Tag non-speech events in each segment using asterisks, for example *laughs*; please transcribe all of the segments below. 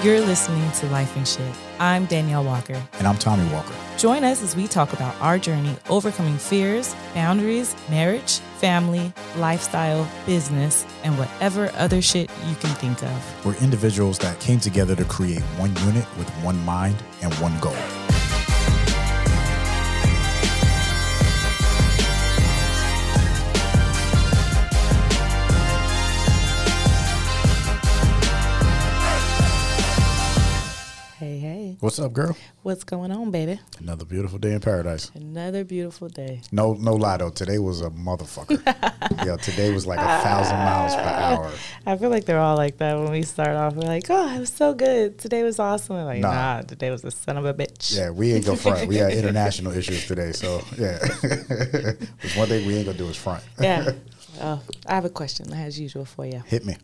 You're listening to Life and Shit. I'm Danielle Walker. And I'm Tommy Walker. Join us as we talk about our journey overcoming fears, boundaries, marriage, family, lifestyle, business, and whatever other shit you can think of. We're individuals that came together to create one unit with one mind and one goal. What's up, girl? What's going on, baby? Another beautiful day in paradise. Another beautiful day. No, no lie though. Today was a motherfucker. *laughs* yeah, today was like a thousand miles per hour. I feel like they're all like that when we start off. We're like, oh, it was so good. Today was awesome. We're like, Nah. nah. today was a son of a bitch. Yeah, we ain't gonna front. We had *laughs* international issues today, so yeah. *laughs* There's one thing we ain't gonna do is front. Yeah. oh, I have a question, as usual, for you. Hit me.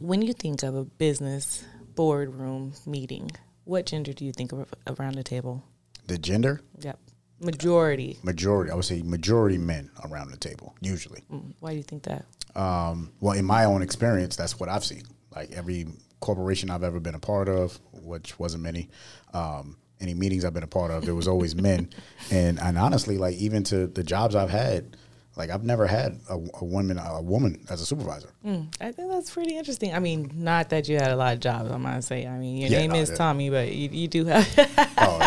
When you think of a business boardroom meeting, what gender do you think of around the table? The gender Yep. Majority. majority. I would say majority men around the table usually. Mm, Why do you think that? Um, well, in my own experience, that's what I've seen. Like every corporation I've ever been a part of, which wasn't many, um, any meetings I've been a part of, there was always men. *laughs* And and honestly, like even to the jobs I've had, like I've never had a, a woman a woman as a supervisor. Mm, I think that's pretty interesting. I mean, not that you had a lot of jobs, I'm gonna say. I mean, your Yeah, name no, is yeah. Tommy, but you, you do have. *laughs* Oh,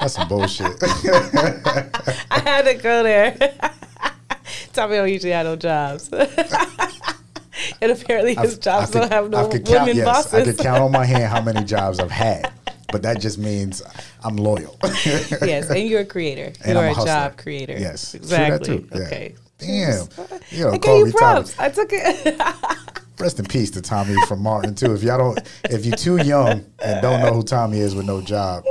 that's, some bullshit. *laughs* I had to go there. *laughs* Tommy don't usually have no jobs. and apparently his I've- jobs I don't have no women could count, yes, bosses. I could count on my hand how many jobs I've had, but that just means I'm loyal. yes, and you're a creator. And you're I'm a a, job creator. Yes, exactly. too, yeah. Damn, you know, I gave you me Tommy. I took it. *laughs* Rest in peace to Tommy from Martin too. If y'all don't, if you're too young and don't know who Tommy is with no job,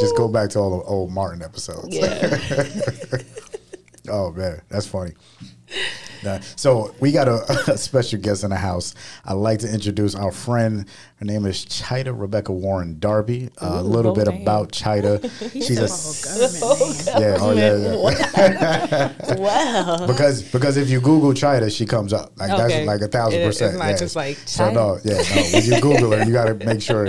just go back to all the old Martin episodes. yeah. *laughs* Oh man, that's funny. Nah, so we got a, *laughs* a special guest in the house. I'd like to introduce our friend. Her name is Chida Rebecca Warren Darby. a Ooh, little bit bold name. about Chida. *laughs* She's a government *laughs* yeah, oh yeah, yeah. wow. because because if you Google Chida, she comes up like Okay. that's like a thousand It- percent. it's not just like so no, yeah, no. When you Google her, you got to make sure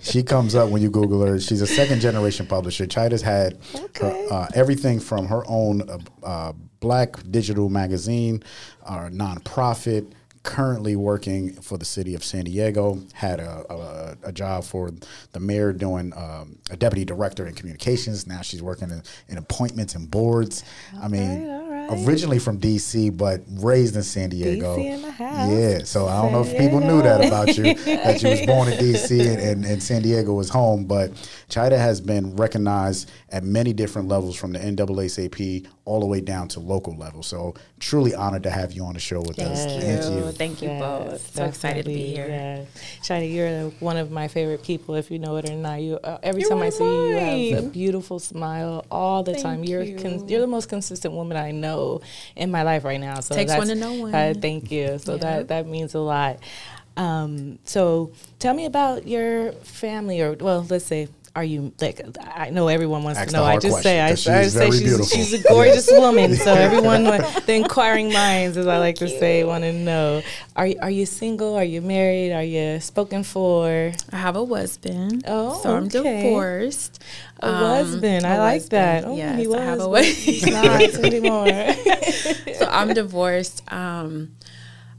she comes up when you Google her. She's a second generation publisher. Chida's had Okay. her, uh, everything from her own uh, uh, Black digital magazine, our nonprofit. Currently working for the city of San Diego, had a, a, a job for the mayor doing um, a deputy director in communications. Now she's working in, in appointments and boards. I mean. Originally from DC, but raised in San Diego. DC in the house. Yeah, so I don't know if San people knew that about you, that you was born in DC and, and, and San Diego was home. But Chida has been recognized at many different levels from the NAACP all the way down to local level. So truly honored to have you on the show with us. Thank you. Thank you both. So excited to be definitely, here. Yeah. Shiny, you're one of my favorite people, if you know it or not. You uh, every You time I are see you, you have a beautiful smile all the Thank time. You're you. con- you're the most consistent woman I know in my life right now. So Takes one to know one. Uh, thank you. So Yeah. that that means a lot. Um, so tell me about your family, or well, let's say. Are you like? I know everyone wants Ask to know. I hard just say, I, I question, 'cause she's say she's, she's a gorgeous *laughs* woman. So everyone, the *laughs* inquiring minds, as I like to say, want to know: Are you- are you single? Are you married? Are you spoken for? I have a husband. Oh, so I'm okay. divorced. A Um, husband. I a like husband. that. Oh, Yes, he was. I have a but husband. He's *laughs* not anymore. so I'm divorced. Um,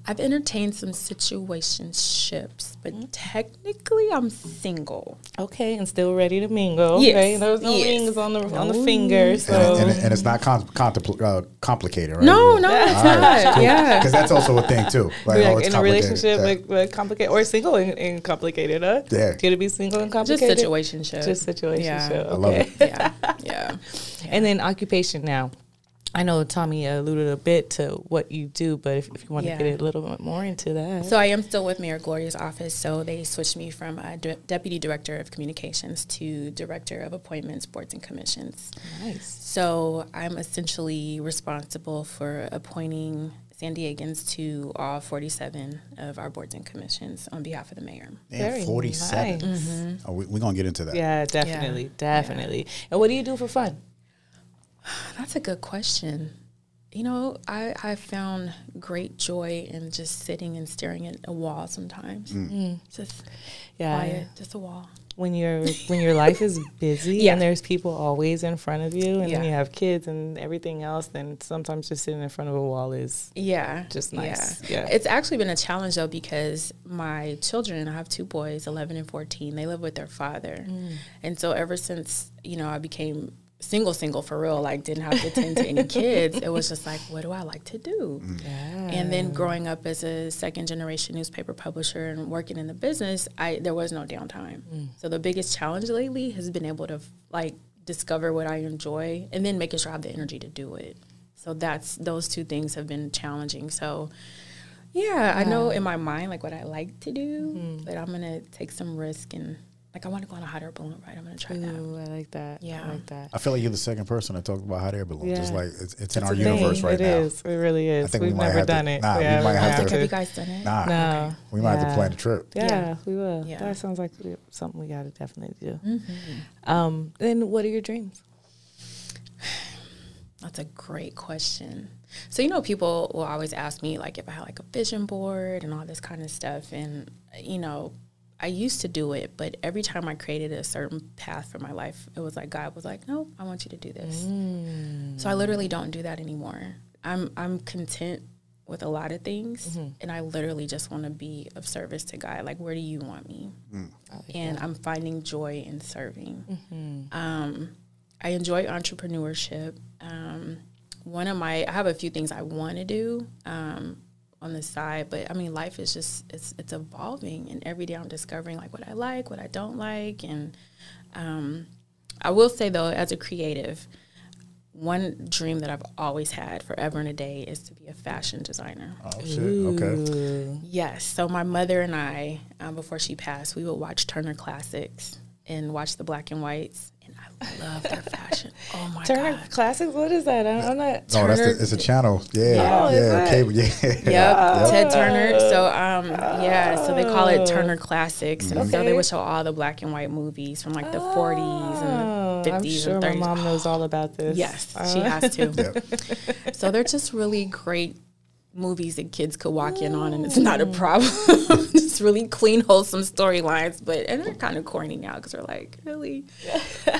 I've entertained some situationships, but Mm-hmm. technically I'm single. okay, and still ready to mingle. Yes, Okay, there's no yes. rings on the on the No. finger. So And, and, and it's not con- contempl- uh, complicated, right? No, no, it's not. Yeah. Because that's also a thing too. Like, Be oh, it's in a complicated. relationship, Yeah. like, like complicated or single and, and complicated, huh? Yeah. Could it be single and Just complicated? situationship. Just situationship. Yeah. I love okay. it. yeah. Yeah. And then occupation now. I know Tommy alluded a bit to what you do, but if, if you want Yeah. to get a little bit more into that. So I am still with Mayor Gloria's office. So they switched me from uh, de- deputy director of communications to director of appointments, boards, and commissions. nice. So I'm essentially responsible for appointing San Diegans to all 47 of our boards and commissions on behalf of the mayor. Damn, Very 47. nice. Oh, we, we're going to get into that. Yeah, definitely, definitely. And what do you do for fun? That's a good question. You know, I I found great joy in just sitting and staring at a wall sometimes. Just Yeah. quiet, just a wall. when your when your life is busy *laughs* Yeah. and there's people always in front of you and then you have kids and everything else then sometimes just sitting in front of a wall is Yeah. Just nice. Yeah. Yeah. It's actually been a challenge though because my children, I have two boys, 11 and 14, they live with their father. Mm. And so ever since, you know, I became single, single for real, like didn't have to tend to any *laughs* kids, it was just like, what do I like to do? Mm. And then growing up as a second generation newspaper publisher and working in the business, I there was no downtime. Mm. So the biggest challenge lately has been able to like discover what I enjoy and then making sure I have the energy to do it. So that's those two things have been challenging. So yeah, I know in my mind like what I like to do, mm. but I'm gonna take some risk and like I want to go on a hot air balloon ride. I'm gonna try that. Ooh, I like that. Yeah. I like that. I feel like you're the second person to talk about hot air balloons. It's Yeah. like it's, it's in It's our a universe thing. right It now. It is. It really is. I think We've we might never have to- done it. nah, we haven't might have had to- Have you guys done it? Nah, No. we might have to plan a trip. Yeah, Yeah. we will. Yeah. That sounds like something we got to definitely do. Mm-hmm. Um, then what are your dreams? *sighs* That's a great question. So you know, people will always ask me like if I had like a vision board and all this kind of stuff, and you know, I used to do it, but every time I created a certain path for my life, it was like God was like, "No, I want you to do this." So I literally don't do that anymore. I'm I'm content with a lot of things, and I literally just want to be of service to God. Like, where do you want me? and I'm finding joy in serving. Um, I enjoy entrepreneurship. Um, one of my, I have a few things I want to do um, on the side, but I mean, life is just it's it's evolving, and every day I'm discovering like what I like, what I don't like, and um, I will say though, as a creative. One dream that I've always had forever and a day is to be a fashion designer. Oh shit. Okay. Yes. So my mother and I, um, before she passed, we would watch Turner Classics and watch the black and whites, and I love their fashion. Oh my god. Turner god. Classics. What is that? I, I'm not. Oh, that's the, it's a channel. Yeah, Oh, is yeah, *laughs* it? cable. Yeah. Yep, Ted Turner. So um, yeah, so they call it Turner Classics, and so they would show all the black and white movies from like the 40s Oh, and I'm 50s sure and my 30s. mom knows all about this. Yes, Uh, she has to. *laughs* Yep. So they're just really great movies that kids could walk in on, and it's not a problem. *laughs* just really clean, wholesome storylines, but and they're kind of corny now because they're like really,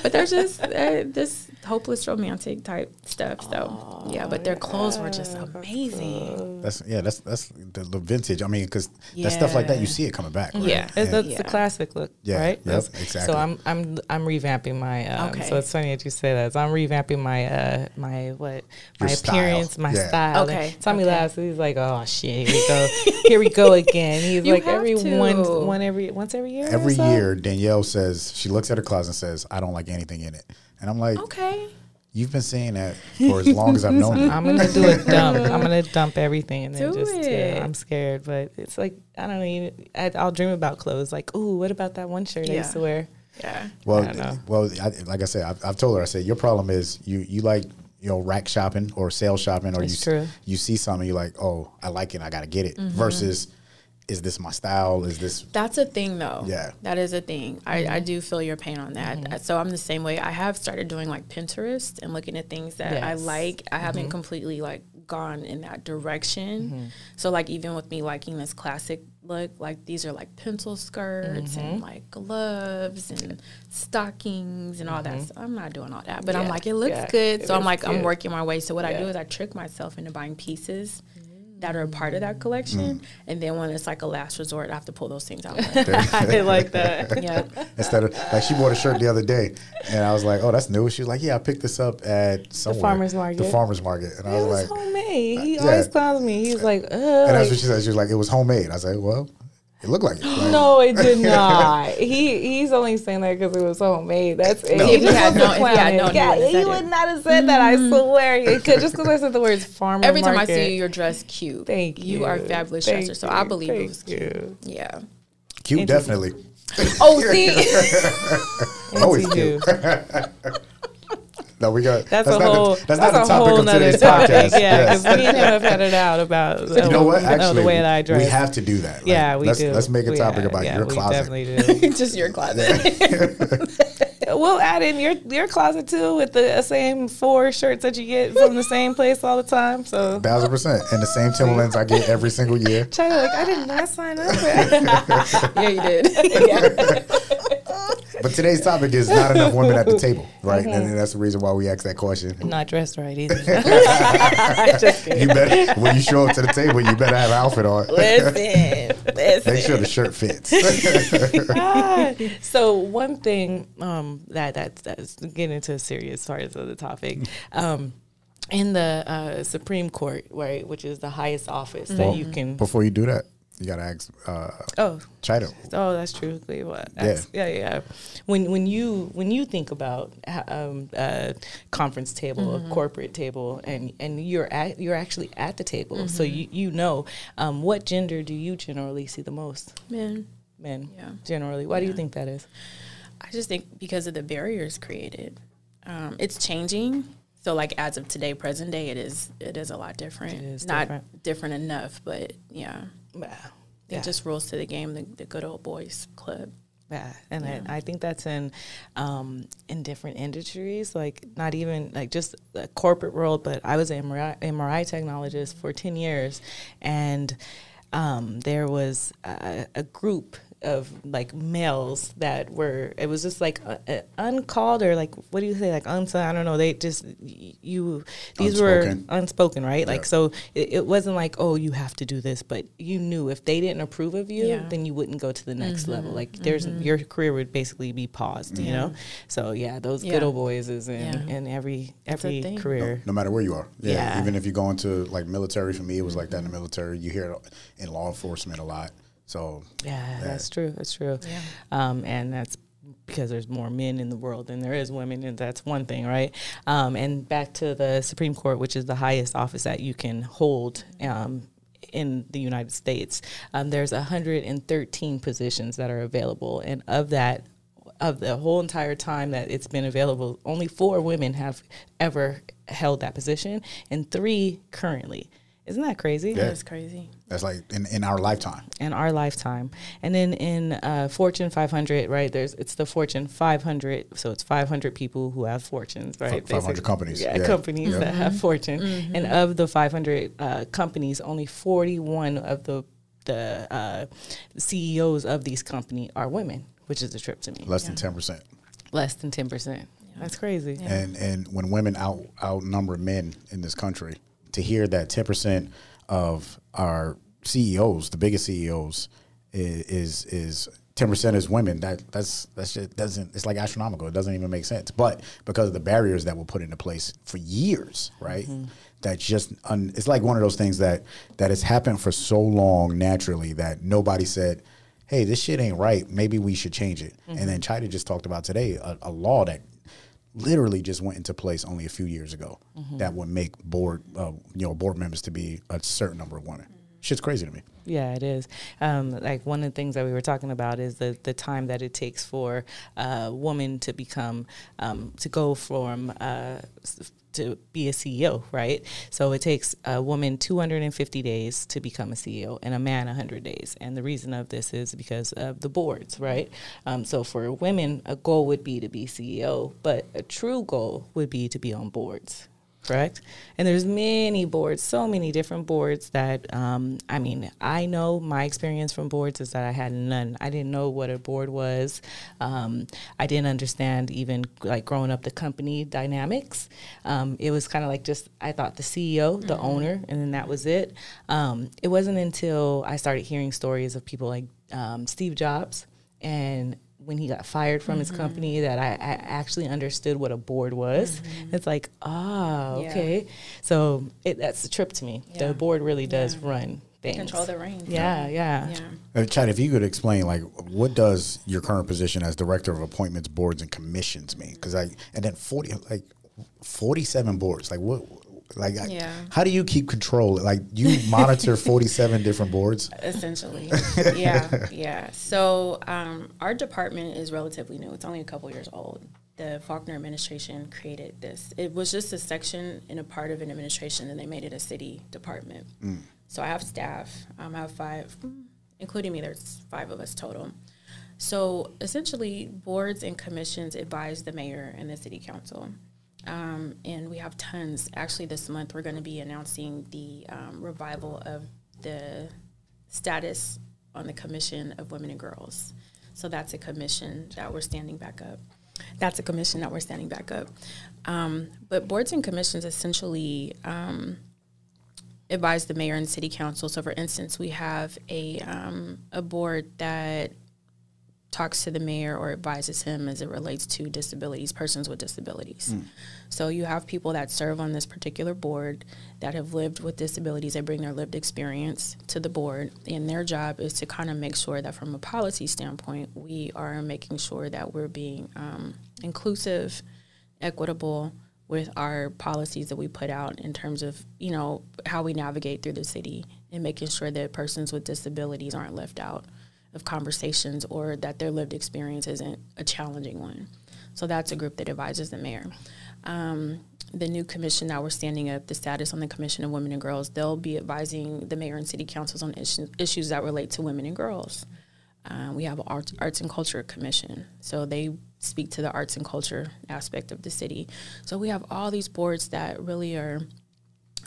but they're just *laughs* uh, this hopeless romantic type stuff. So yeah, but their clothes were just amazing. That's yeah. That's that's the, the vintage. I mean, because that stuff like that, you see it coming back. right? Yeah. That's, that's Yeah. the classic look, Yeah, right? yep, exactly. So I'm I'm I'm revamping my. Um, Okay. So it's funny that you say that. So I'm revamping my uh my what my Your style. appearance, my Yeah. style. Okay, And Tommy okay. laughs. He's like, oh shit, here we go, here we go *laughs* again. He's You like every to. one one every once every year. Every so? year, Danielle says she looks at her closet and says, "I don't like anything in it," and I'm like, Okay. "You've been saying that for as long as I've known you." *laughs* I'm gonna do a *laughs* dump. I'm gonna dump everything and then Do just. it. Yeah, I'm scared, but it's like I don't know. I, I'll dream about clothes. Like, ooh, what about that one shirt I used to wear? Yeah. Well, I don't know. well, I, like I said, I've, I've told her. I said your problem is you you like you know rack shopping or sale shopping, or you true. you see something you're like, oh, I like it, I got to get it. Mm-hmm. Versus, is this my style? Is this That's a thing, though. Yeah. that is a thing. I, I do feel your pain on that. Mm-hmm. So I'm the same way. I have started doing like Pinterest and looking at things that I like. I haven't Mm-hmm. completely like gone in that direction. So like even with me liking this classic look, like these are like pencil skirts Mm-hmm. and like gloves and stockings and all that. So I'm not doing all that, but I'm Mm-hmm. Like it looks Yeah. good. It So I'm like I'm working my way. So what I do is I trick myself into buying pieces. That are a part of that mm. collection, mm. and then when it's like a last resort, I have to pull those things out. *laughs* *laughs* I like that. *laughs* yeah, instead of like she bought a shirt the other day, and I was like, oh, that's new. She was like, yeah, I picked this up at somewhere, the farmer's market. the farmer's market, and I was was like, homemade. He uh, yeah. always clowns me. He's like, Ugh, and that's what she said. She was like, it was homemade. I was like, well, it looked like it. *gasps* Like, no, it did *laughs* not. he he's only saying that because it was homemade. That's it. No. He If he just had wants to known- if he clown had known, yeah, wouldn't he would it. not have said that. I mm-hmm. swear. It could- Just because I said the words farmer. Every time I see you, you're dressed cute. Thank you. You are a fabulous Thank dresser, so. I believe Thank it was cute. you. Yeah. cute, definitely. Oh, *laughs* see, Always cute. No, we got. That's, a not whole. The, that's that's, not a the topic whole of today's topic. podcast. Yeah, Yes. because me and him have had it out about You know what? Actually, the way that I dress. we have to do that. Like, yeah, we let's, do. Let's make a topic yeah, about yeah, your we closet. definitely do. *laughs* just your closet. we'll *laughs* we'll add in your your closet too with the same four shirts that you get from the same place all the time. So thousand percent, and the same Timberlands I get every single year. Chida, like I did not sign up. For *laughs* yeah, you did. *laughs* But today's topic is not enough women at the table, right? Mm-hmm. And that's the reason why we asked that question. Not dressed right either. *laughs* *laughs* you better when you show up to the table, you better have an outfit on. Listen, listen. Make sure the shirt fits. ah, so one thing um, that that's, that's getting into a serious parts of the topic. Um, in the uh, Supreme Court, right, which is the highest office well, that you can. Before you do that, you gotta ask. Uh, oh, Chida. Oh, that's true. What? Yeah. yeah, yeah. When when you when you think about um, a conference table, mm-hmm. a corporate table, and and you're at you're actually at the table, mm-hmm. so you you know um, what gender do you generally see the most? Men. Men. Yeah. Generally, why yeah. do you think that is? I just think because of the barriers created. Um, it's changing. So like as of today, present day, it is it is a lot different. It is not different, different enough, but yeah. Yeah. It just rules to the game, the, the good old boys club. Yeah, and yeah. I, I, think that's in um, in different industries, like not even like just the corporate world, but I was an MRI, MRI technologist for ten years, and um, there was a, a group of like males that were it was just like uh, uh, uncalled or like what do you say like unsaid I don't know they just you these unspoken. were unspoken right yeah. like so it, it, wasn't like oh you have to do this but you knew if they didn't approve of you yeah. then you wouldn't go to the next mm-hmm. level like there's mm-hmm. your career would basically be paused yeah. you know so yeah those good old boys is in, in every every career no, no, matter where you are yeah, even if you go into like military for me it was like that in the military you hear it in law enforcement a lot so yeah, that's true. That's true. Yeah. Um, and that's because there's more men in the world than there is women, and that's one thing, right? Um, and back to the Supreme Court, which is the highest office that you can hold. Um, in the United States, um, there's 113 positions that are available, and of that, of the whole entire time that it's been available, only four women have ever held that position, and three currently. Isn't that crazy? Yeah. That's crazy. That's like in, in our lifetime. In our lifetime, and then in uh, Fortune 500, right? There's it's the Fortune 500, so it's 500 people who have fortunes, right? F- 500 companies. Yeah, yeah. companies yeah. that mm-hmm. have fortune, mm-hmm. and of the 500 uh, companies, only 41 of the the uh, CEOs of these companies are women, which is a trip to me. Less than 10 percent. Less than 10 percent. That's crazy. And and when women out outnumber men in this country, to hear that 10% of our CEOs, the biggest CEOs, is is ten percent is women. That that's that's just doesn't. It's like astronomical. It doesn't even make sense. But because of the barriers that were put into place for years, right? Mm-hmm. That just un, it's like one of those things that that has happened for so long naturally that nobody said, "Hey, this shit ain't right. Maybe we should change it." Mm-hmm. And then Chida just talked about today a, a law that literally just went into place only a few years ago mm-hmm. that would make board uh, you know board members to be a certain number of women. Mm-hmm. Shit's crazy to me. Yeah, it is. Um, like one of the things that we were talking about is the the time that it takes for a woman to become um, to go from uh, to be a CEO, right? So it takes a woman 250 days to become a CEO and a man 100 days. And the reason of this is because of the boards, right? Um, so for women, a goal would be to be CEO, but a true goal would be to be on boards, correct? And there's many boards, so many different boards that, um, I mean, I know my experience from boards is that I had none. I didn't know what a board was. Um, I didn't understand even like growing up the company dynamics. Um, it was kind of like just, I thought the CEO, the mm-hmm. owner, and then that was it. Um, it wasn't until I started hearing stories of people like um, Steve Jobs and when he got fired from mm-hmm. his company that I, I, actually understood what a board was. Mm-hmm. It's like, ah, okay. Yeah. So it, that's the trip to me. Yeah. The board really does yeah. run things. Control the reins. Yeah, yeah. yeah. Uh, Chida, if you could explain, like, what does your current position as director of appointments, boards, and commissions mean? Because I and then forty, like, forty-seven boards. Like, what? Like, yeah. how do you keep control? Like, you monitor *laughs* 47 different boards? Essentially. *laughs* yeah. Yeah. So, um, our department is relatively new. It's only a couple years old. The Faulconer administration created this. It was just a section in a part of an administration, and they made it a city department. Mm. So, I have staff. Um, I have five, including me, there's five of us total. So essentially, boards and commissions advise the mayor and the city council. Um, and we have tons. Actually, this month we're going to be announcing the um, revival of the status on the Commission of Women and Girls. So that's a commission that we're standing back up. That's a commission that we're standing back up. Um, but boards and commissions essentially um, advise the mayor and city council. So, for instance, we have a um, a board that talks to the mayor or advises him as it relates to disabilities, persons with disabilities. Mm. So you have people that serve on this particular board that have lived with disabilities. They bring their lived experience to the board, and their job is to kind of make sure that from a policy standpoint, we are making sure that we're being um, inclusive, equitable with our policies that we put out in terms of you know how we navigate through the city and making sure that persons with disabilities aren't left out of conversations or that their lived experience isn't a challenging one. So that's a group that advises the mayor. Um, the new commission that we're standing up, the status on the Commission of Women and Girls, they'll be advising the mayor and city councils on issues, issues that relate to women and girls. Uh, we have arts, arts and culture commission, so they speak to the arts and culture aspect of the city. So we have all these boards that really are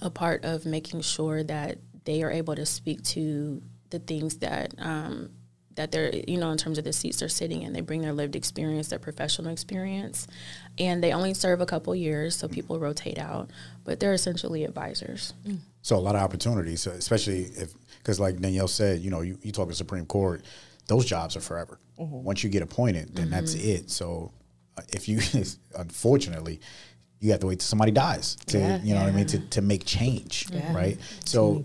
a part of making sure that they are able to speak to the things that um, that they're you know in terms of the seats they're sitting in they bring their lived experience their professional experience and they only serve a couple years so people rotate out but they're essentially advisors so a lot of opportunities especially if because like danielle said you know you, you talk to supreme court those jobs are forever mm-hmm. once you get appointed then mm-hmm. that's it so uh, if you *laughs* unfortunately you have to wait till somebody dies to yeah, you know yeah. what I mean to, to make change yeah. right? So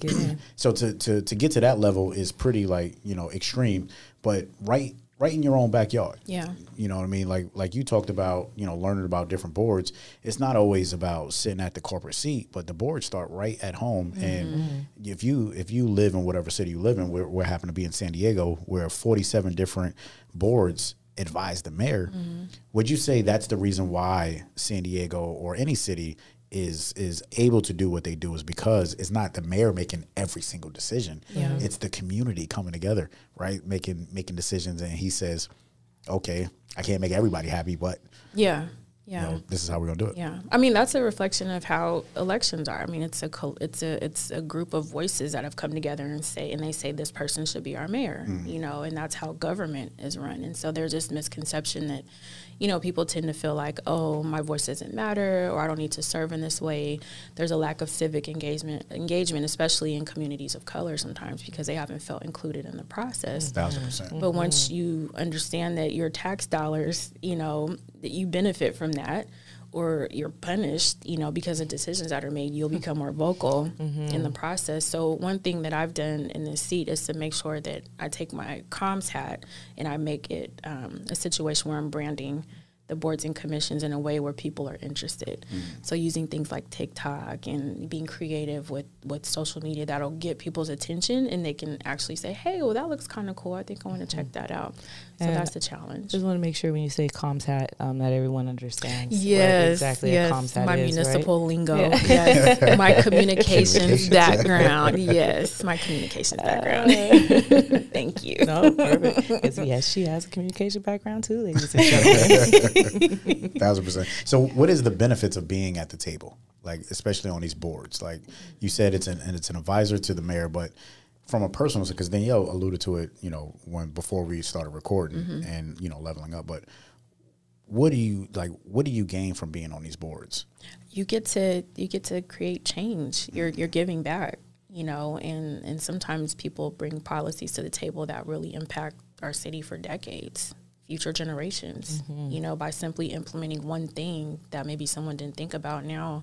so to, to to get to that level is pretty like you know extreme but right right in your own backyard. Yeah. You know what I mean? Like like you talked about you know learning about different boards. It's not always about sitting at the corporate seat but the boards start right at home. Mm-hmm. and if you if you live in whatever city you live in we're, we're happen to be in San Diego where 47 different boards advise the mayor. Mm-hmm. Would you say that's the reason why San Diego or any city is is able to do what they do is because it's not the mayor making every single decision. Yeah. It's the community coming together, right? Making making decisions and he says, "Okay, I can't make everybody happy, but Yeah yeah. You know, this is how we're gonna do it. Yeah, I mean that's a reflection of how elections are. I mean it's a it's a it's a group of voices that have come together and say and they say this person should be our mayor. Mm. You know, and that's how government is run. And so there's this misconception that you know, people tend to feel like, oh, my voice doesn't matter, or I don't need to serve in this way. There's a lack of civic engagement, engagement, especially in communities of color sometimes because they haven't felt included in the process. Thousand percent. But mm-hmm. once you understand that your tax dollars, you know, that you benefit from that, or you're punished, you know, because of decisions that are made, you'll become more vocal mm-hmm. in the process. So one thing that I've done in this seat is to make sure that I take my comms hat and I make it um, a situation where I'm branding the boards and commissions in a way where people are interested. Mm. So using things like TikTok and being creative with, with social media that'll get people's attention and they can actually say, hey, well, that looks kind of cool. I think I want to mm-hmm. check that out. So and that's the challenge. Just want to make sure when you say comms hat um, that everyone understands yes, exactly yes, comms hat my is, municipal right? lingo. Yeah. Yes, *laughs* my communications background. Yes, my *laughs* communications background. Uh, *laughs* Thank you. No, perfect. Yes, she has a communication background too, ladies and gentlemen. *laughs* Thousand percent. So, what is the benefits of being at the table, like especially on these boards? Like you said, it's an and it's an advisor to the mayor, but from a personal, because Danielle alluded to it, you know, when before we started recording mm-hmm. and you know leveling up, but what do you like what do you gain from being on these boards you get to you get to create change you're you're giving back you know and and sometimes people bring policies to the table that really impact our city for decades future generations mm-hmm. you know by simply implementing one thing that maybe someone didn't think about now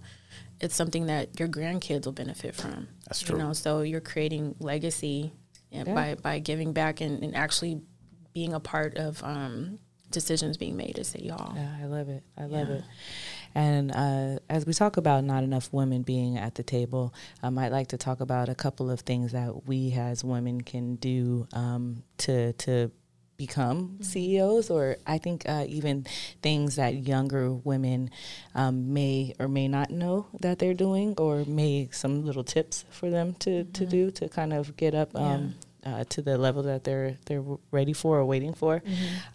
it's something that your grandkids will benefit from that's true you know so you're creating legacy yeah. by by giving back and, and, actually being a part of um, decisions being made at city hall yeah i love it i love yeah. it and uh, as we talk about not enough women being at the table, um, I'd like to talk about a couple of things that we as women can do um, to to become mm-hmm. CEOs, or I think uh, even things that younger women um, may or may not know that they're doing, or may some little tips for them to, mm-hmm. to do to kind of get up um, uh, to the level that they're they're ready for or waiting for.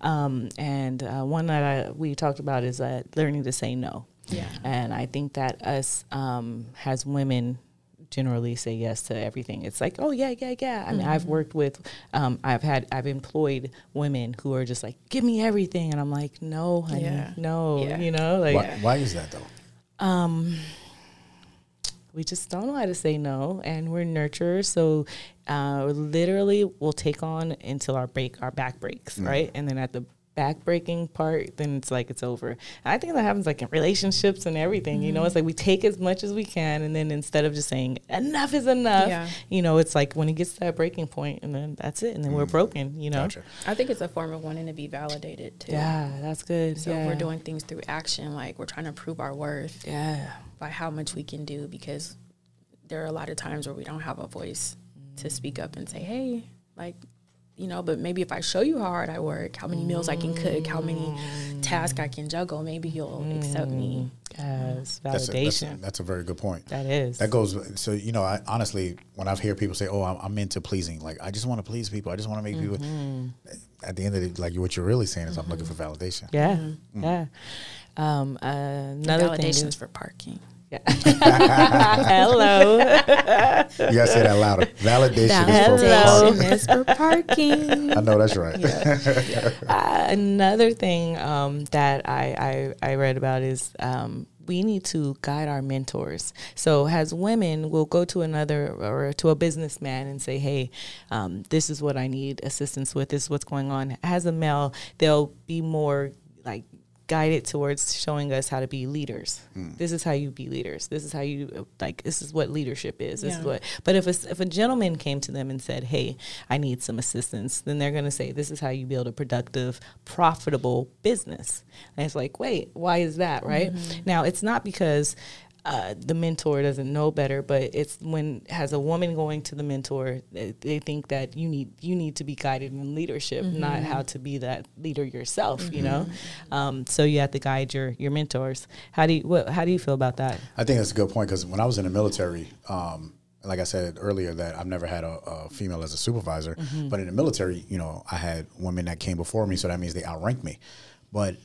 Um, and uh, one that I, we talked about is uh, learning to say no. Yeah. And I think that us um, as women generally say yes to everything. It's like, oh yeah, yeah, yeah. I mean, I've worked with, um, I've had, I've employed women who are just like, give me everything, and I'm like, no, honey, Yeah. no, Yeah. you know, like Why, why is that though? um, we just don't know how to say no, and we're nurturers. So, uh, literally, we'll take on until our break, our back breaks, right? And then at the back breaking part, then it's like it's over. And I think that happens like in relationships and everything. You know, it's like we take as much as we can, and then instead of just saying enough is enough, Yeah. you know, it's like when it gets to that breaking point, and then that's it, and then we're mm. broken. You know. Gotcha. I think it's a form of wanting to be validated too. Yeah, that's good. So yeah. if we're doing things through action, like we're trying to prove our worth yeah. by how much we can do, because there are a lot of times where we don't have a voice to mm. speak up and say, "Hey, like." You know, but maybe if I show you how hard I work, how many meals I can cook, how many tasks I can juggle, maybe you'll accept me. Yes, That's a, validation. that's, a, that's a very good point. that is. That goes. So you know, I honestly, when I hear people say, "Oh, I'm, I'm into pleasing," like I just want to please people. I just want to make people. At the end of the, like what you're really saying is, I'm looking for validation. Yeah, yeah. Um, uh, another thing is, for parking. Hello. *laughs* You gotta say that louder. Validation is for Hello. parking. is for parking. I know that's right. Uh, another thing um, that I, I I read about is um, we need to guide our mentors. So as women, we'll go to another or to a businessman and say, "Hey, um, this is what I need assistance with. This is what's going on." As a male, they'll be more guided towards showing us how to be leaders. Hmm. This is how you be leaders. This is how you like. This is what leadership is. This is what. But if a, if a gentleman came to them and said, "Hey, I need some assistance," then they're going to say, "This is how you build a productive, profitable business." And it's like, wait, why is that? Right mm-hmm. now, it's not because. Uh, the mentor doesn't know better, but it's when as a woman going to the mentor, they, they think that you need you need to be guided in leadership, not how to be that leader yourself. You know, um, so you have to guide your your mentors. How do you what, how do you feel about that? I think that's a good point because when I was in the military, um, like I said earlier, that I've never had a, a female as a supervisor. But in the military, you know, I had women that came before me, so that means they outranked me. But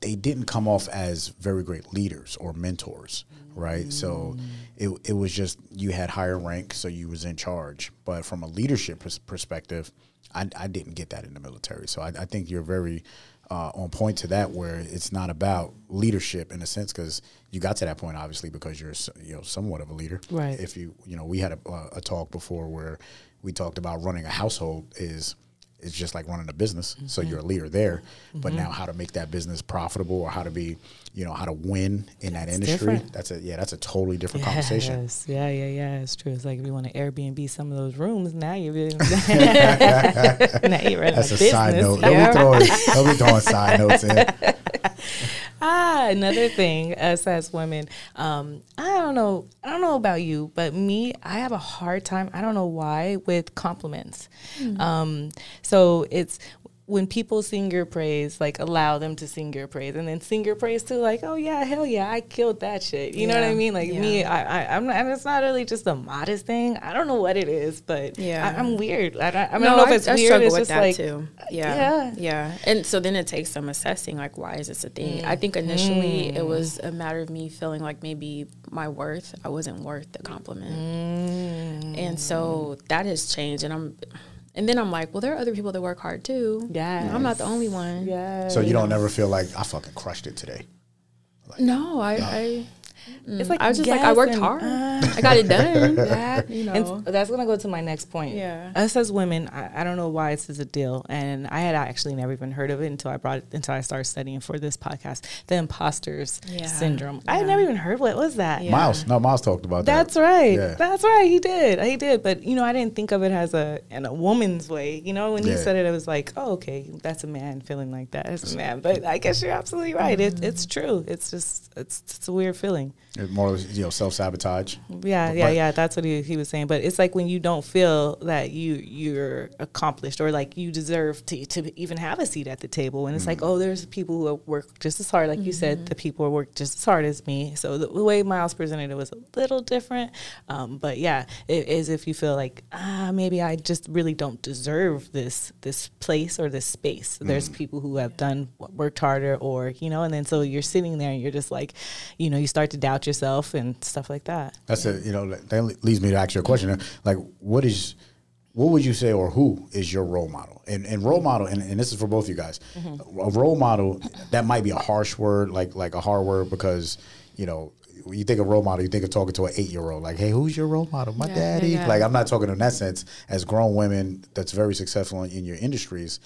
they didn't come off as very great leaders or mentors, right? So it, it was just you had higher rank, so you was in charge. But from a leadership pers- perspective, I, I didn't get that in the military. So I, I think you're very uh, on point to that, where it's not about leadership in a sense, because you got to that point obviously because you're you know somewhat of a leader. Right. If you you know we had a, a talk before where we talked about running a household is it's just like running a business. So Mm-hmm. you're a leader there, but now how to make that business profitable or how to be, you know, how to win in that industry. different. That's a yeah, that's a totally different conversation. Yeah, yeah, yeah. It's true. It's like if you want to Airbnb some of those rooms, now you're *laughs* *laughs* now you're running That's a a business. side note. Yeah. Don't be throwing, don't be throwing *laughs* side notes in. Ah, another thing, us as women, um, I don't know, I don't know about you, but me, I have a hard time. I don't know why with compliments. Um, so it's when people sing your praise, like allow them to sing your praise, and then sing your praise too. Like, oh yeah, hell yeah, I killed that shit. You know what I mean? Like me, yeah. I, I, I'm not. And it's not really just a modest thing. I don't know what it is, but Yeah. I, I'm weird. I don't, I, mean, no, I don't know I, if it's I weird. struggle It's with just that like, too. Yeah, yeah. yeah, And so then it takes some assessing, like, why is this a thing? I think initially Mm. it was a matter of me feeling like maybe my worth, I wasn't worth the compliment, Mm. and so that has changed. And I'm, and then I'm like, well, there are other people that work hard too. Yes. I'm not the only one. yeah. So you don't ever feel like I fucking crushed it today. No, I, I, It's like I was just like, I worked guessing. hard. Uh, I got it done. *laughs* that You and know. that's gonna go to my next point. Yeah. us as women, I, I don't know why this is a deal, and I had actually never even heard of it until I brought it until I started studying for this podcast. The imposters Yeah. syndrome. I had never even heard what was that. Yeah. Miles, no, Miles talked about That's that. That's right. Yeah. That's right. He did. He did. But you know, I didn't think of it as a in a woman's way. You know, when he said it, it was like, oh, okay, that's a man feeling like that. That's a man. But I guess you're absolutely right. It, it's true. It's just it's it's a weird feeling. Doing. More, you know, self sabotage. Yeah, yeah, yeah. That's what he, he was saying. But it's like when you don't feel that you you're accomplished or like you deserve to to even have a seat at the table, and it's like, oh, there's people who work just as hard, like you said, the people who work just as hard as me. So the, the way Miles presented it was a little different. Um, but yeah, it is if you feel like ah, maybe I just really don't deserve this this place or this space. There's people who have done worked harder, or you know, and then so you're sitting there and you're just like, you know, you start to doubt yourself and stuff like that. That's a, You know, that leads me to ask you a question. Like, what is, what would you say, or who is your role model? And and role model, and, and this is for both you guys. Mm-hmm. A role model that might be a harsh word, like like a hard word, because you know. When you think of role model, you think of talking to an eight year old, like, "Hey, who's your role model? My Yeah, daddy." yeah. Like, I'm not talking in that sense. As grown women that's very successful in, in your industries,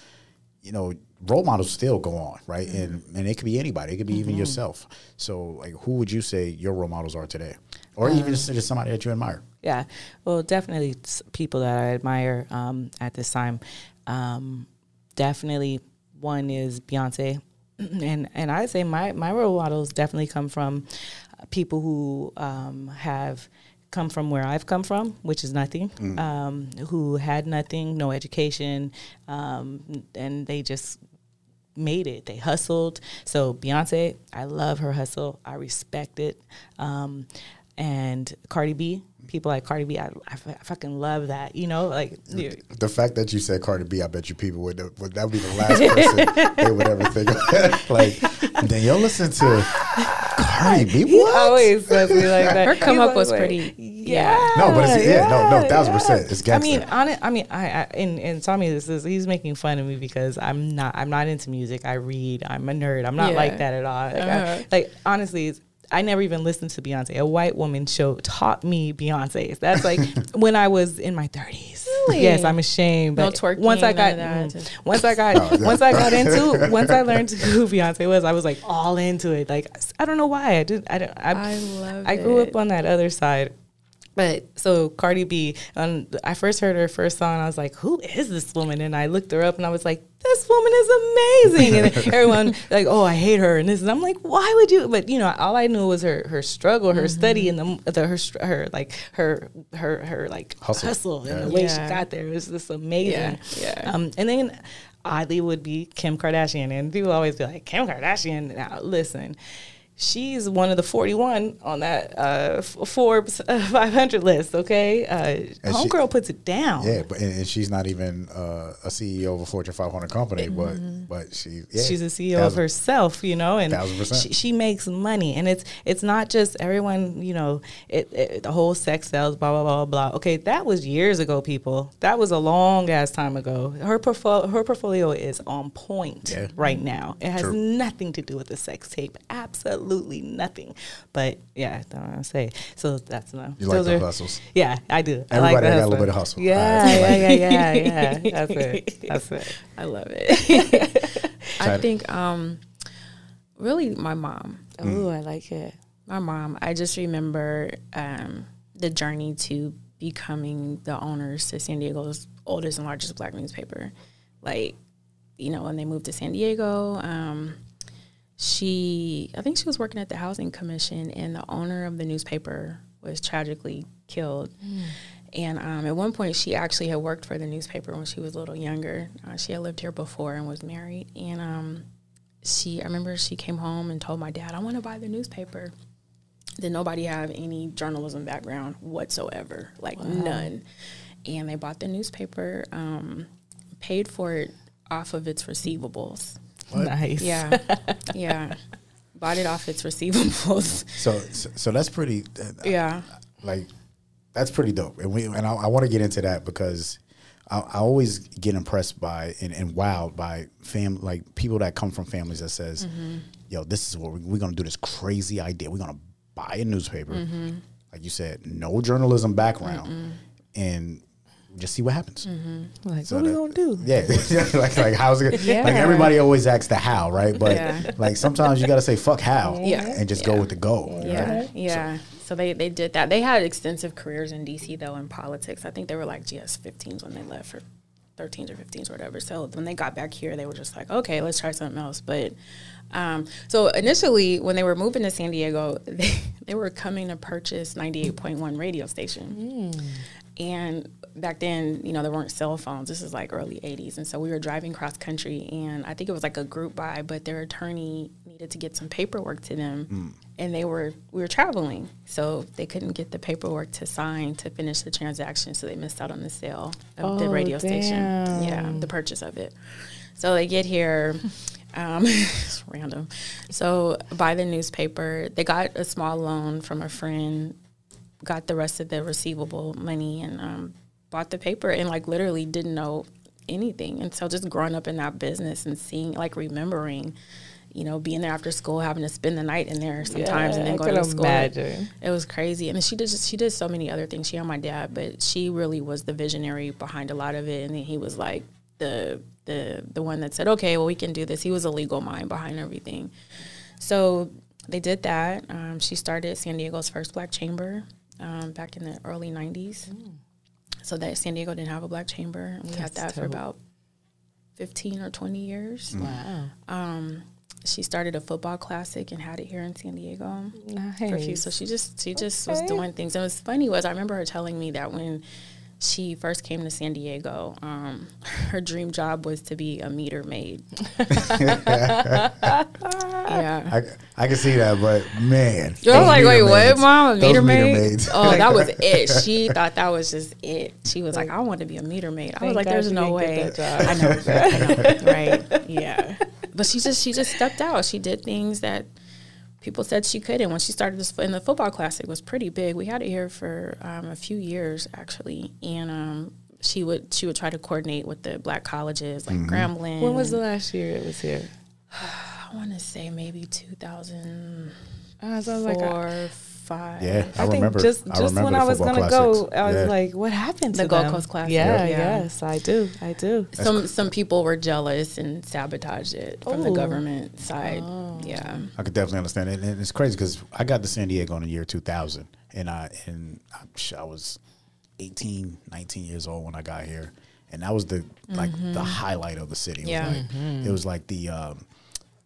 you know, role models still go on, right? And and it could be anybody. It could be even yourself. So, like, who would you say your role models are today, or even just, just somebody that you admire? Yeah, well, definitely people that I admire um, at this time. Um, definitely, one is Beyonce, *clears throat* and and I say my my role models definitely come from uh, people who um, have come from where I've come from, which is nothing. Um, who had nothing, no education, um, and they just made it. They hustled. So Beyonce, I love her hustle. I respect it. Um, and Cardi B, people like Cardi B, I, I, f- I fucking love that. You know, like you- The fact that you said Cardi B, I bet you people would, would that would be the last person *laughs* they would ever think of. *laughs* like, Danielle listen to Cardi B. he always says me like that. Her come He's up was always pretty- yeah. Yeah, No, but it's- yeah, no, no, thousand percent. It's I mean, gangster. on it. I mean, I, I and and Tommy, this is he's making fun of me because I'm not. I'm not into music. I read. I'm a nerd. I'm not Yeah. like that at all. Like, Uh-huh. like honestly. It's, I never even listened to Beyonce. A white woman show taught me Beyonce. That's like *laughs* when I was in my thirties. Really? Yes, I'm ashamed. No twerking, once I got, of that. mm, once I got, *laughs* Oh, yeah. once I got into, *laughs* once I learned who Beyonce was, I was like all into it. Like I don't know why I did. I don't. I, I love I grew it. up on that other side. But so Cardi B, um, I first heard her first song. I was like, "Who is this woman?" And I looked her up, and I was like, "This woman is amazing." And *laughs* everyone like, "Oh, I hate her," and this. And I'm like, "Why would you?" But you know, all I knew was her her struggle, her study, and the, the her her like her her her like Hustle. hustle, and the way she got there it was just amazing. Yeah, yeah. Um, and then oddly would be Kim Kardashian, and people always be like, "Kim Kardashian." Now listen. She's one of the 41 on that uh, Forbes uh, *laughs* 500 list, okay? Uh, And she- Homegirl puts it down. Yeah, but and, and she's not even uh, a CEO of a Fortune 500 company, but but she yeah, She's a CEO of herself, you know, and Thousand she, she makes money, and it's it's not just everyone, you know, it, it the whole sex sells, blah blah blah blah. Okay, that was years ago, people. That was a long ass time ago. Her portfolio, her portfolio is on point Yeah. right now. It has True. nothing to do with the sex tape, absolutely nothing. But yeah, that's what I say. So that's no. You like those the are- hustles. Yeah, I do. I Everybody like got a little bit of hustle. Yeah, All right. yeah, yeah, yeah, yeah. *laughs* That's it. That's it. I love it. *laughs* I think um, really my mom. Oh, I like it. My mom. I just remember um, the journey to becoming the owners to San Diego's oldest and largest black newspaper. Like, you know, when they moved to San Diego, um, she, I think she was working at the Housing Commission, and the owner of the newspaper was tragically killed. And um, at one point, she actually had worked for the newspaper when she was a little younger. Uh, she had lived here before and was married. And um, she, I remember she came home and told my dad, I want to buy the newspaper. Did nobody have any journalism background whatsoever? Like none. And they bought the newspaper, um, paid for it off of its receivables. Nice. Yeah, *laughs* yeah. Bought it off its receivables. So, so so that's pretty. Uh, Yeah. like that's pretty dope and we and i, I want to get into that because I, I always get impressed by and, and wowed by fam like people that come from families that says Mm-hmm. yo this is what we, we're gonna do this crazy idea we're gonna buy a newspaper Mm-hmm. like you said no journalism background and just see what happens Mm-hmm. Like, So what are we gonna do? yeah, *laughs* like like how's it? Yeah. Like everybody always asks the how, right? But Yeah. like sometimes you got to say fuck how, Yeah. and just go with the go. Yeah, right? yeah. So, they, they did that. They had extensive careers in DC though in politics. I think they were like GS 15s when they left for 13s or 15s or whatever. So when they got back here, they were just like, okay, let's try something else. But Um, so initially, when they were moving to San Diego, *laughs* they, they were coming to purchase 98.1 radio station. And back then, you know, there weren't cell phones. This is like early 80s. And so we were driving cross country, and I think it was like a group buy, but their attorney needed to get some paperwork to them. And they were, we were traveling. So they couldn't get the paperwork to sign to finish the transaction. So they missed out on the sale of the Oh, radio station. Yeah, the purchase of it. So they get here. *laughs* Um, *laughs* it's random. So buy the newspaper. They got a small loan from a friend, got the rest of the receivable money, and um, bought the paper. And like literally didn't know anything. And so just growing up in that business and seeing, like remembering, you know, being there after school, having to spend the night in there sometimes, and then I go to school. imagine. It was crazy, and she did just, she did so many other things. She and my dad, but she really was the visionary behind a lot of it. And then he was like the the the one that said, "Okay, well, we can do this." He was a legal mind behind everything. So they did that. Um, she started San Diego's first black chamber um, back in the early '90s. So that San Diego didn't have a black chamber, and we had That's that for about fifteen or twenty years. Wow. Um, she started a football classic and had it here in San Diego Nice. for a few. So she just she just was doing things. And what's funny was I remember her telling me that when she first came to San Diego, um, *laughs* her dream job was to be a meter maid. *laughs* yeah. I, I can see that, but man, I was like, wait, meter what, mom? A those meter meter maid? maids. Oh, that was *laughs* it. She thought that was just it. She was like, I want to be a meter maid. I was Thank like, there's no way. get that job. I know, I know, right? Yeah. But she just she just stepped out. She did things that people said she couldn't. When she started this in the football classic, it was pretty big. We had it here for um, a few years actually, and um, she would she would try to coordinate with the black colleges like Grambling. When was the last year it was here? *sighs* I want to say maybe two thousand. Uh, so I was like, I, five. Yeah, I, I think remember. just I just remember when the I was gonna go, classics. I was Yeah. like, what happened to The Gold them? Coast Classic. Yeah, Yeah. yes, I do, I do. some some people were jealous and sabotaged it from the government side. Oh. Yeah. I could definitely understand it, and it's crazy because I got to San Diego in the year 2000, and I and I'm I was 18, 19 years old when I got here, and that was the like the highlight of the city. It was Yeah. like, it was like the um,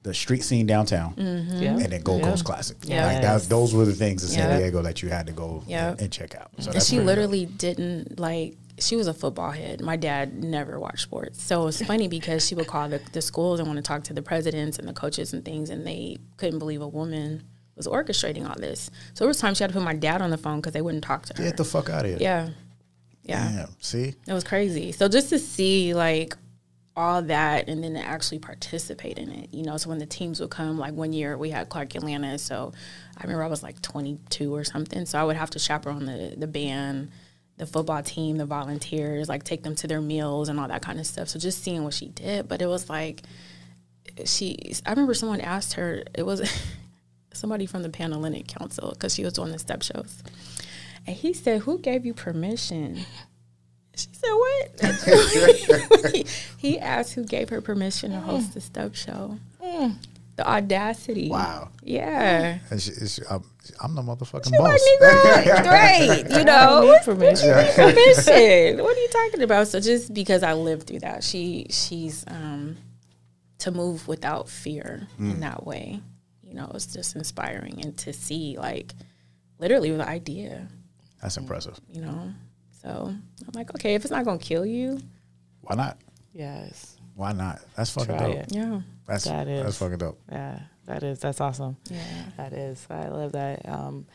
the street scene downtown, mm-hmm. Yeah. and then Gold Yeah. Coast Classic. Yeah. like that, those were the things in San Yeah. Diego that you had to go Yeah. and, and check out. So And she pretty dope. literally didn't like she was a football head. My dad never watched sports. So it's *laughs* funny because she would call the, the schools and want to talk to the presidents and the coaches and things and they couldn't believe a woman was orchestrating all this. So there was times she had to put my dad on the phone because they wouldn't talk to her. get the fuck out of here. yeah. Yeah. Damn, see, It was crazy. So just to see like all that and then to actually participate in it, you know, so when the teams would come, like one year we had Clark Atlanta, so I remember I was like 22 or something, so I would have to chaperone the the band, the football team, the volunteers, like take them to their meals and all that kind of stuff. So just seeing what she did, but it was like she. I remember someone asked her. It was *laughs* somebody from the Panhellenic Council because she was doing the step shows. And he said, Who gave you permission? She said, What? *laughs* he, *laughs* he asked who gave her permission to host the step show. The audacity. Wow. Yeah. And she- she- I'm, I'm the motherfucking She like, boss. Negro, *laughs* great. You I know, don't need permission. permission. What are you talking about? So just because I lived through that, she she's um to move without fear Mm. in that way. You know, it's just inspiring and to see like literally the idea, That's impressive. you know. So I'm like, okay, if it's not gonna kill you, Why not? Yes, Why not? That's fucking Try dope. it. yeah, That's That that's fucking dope. yeah, that is that's awesome. yeah. That is, I love that. Um,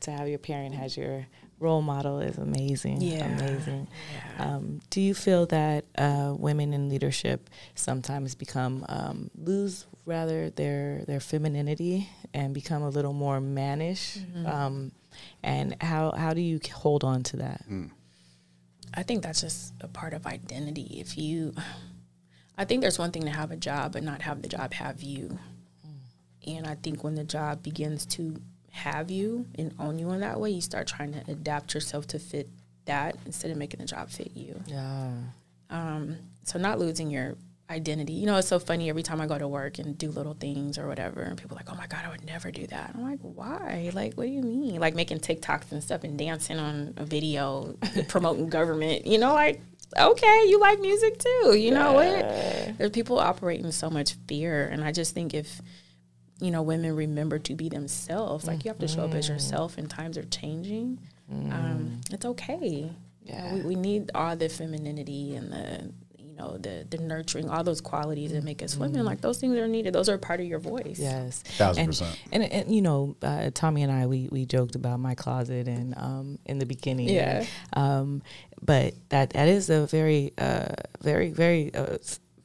to have your parent as your role model is amazing. Yeah. amazing. Um, do you feel that uh, women in leadership sometimes become um, lose rather their their femininity and become a little more mannish? Um, and how how do you hold on to that? I think that's just a part of identity. If you, I think there's one thing to have a job, but not have the job have you. And I think when the job begins to have you and own you in that way, you start trying to adapt yourself to fit that instead of making the job fit you. Yeah, Um, so not losing your identity. You know, it's so funny every time I go to work and do little things or whatever, and people are like, "Oh my god, I would never do that." I'm like, "Why? Like, what do you mean? Like making TikToks and stuff and dancing on a video, *laughs* promoting government? You know, like." Okay, you like music too. You know what? There's people operating so much fear, and I just think if you know women remember to be themselves. Like you have to show up as Mm-hmm. yourself, and times are changing. Um, it's okay. Yeah, we, we need all the femininity and the know the the nurturing, all those qualities that make us women. Like those things are needed. Those are part of your voice. Yes, Thousand and, percent. And, and you know, uh, Tommy and I we we joked about my closet and um, in the beginning. Yeah. Um, but that that is a very uh, very very uh,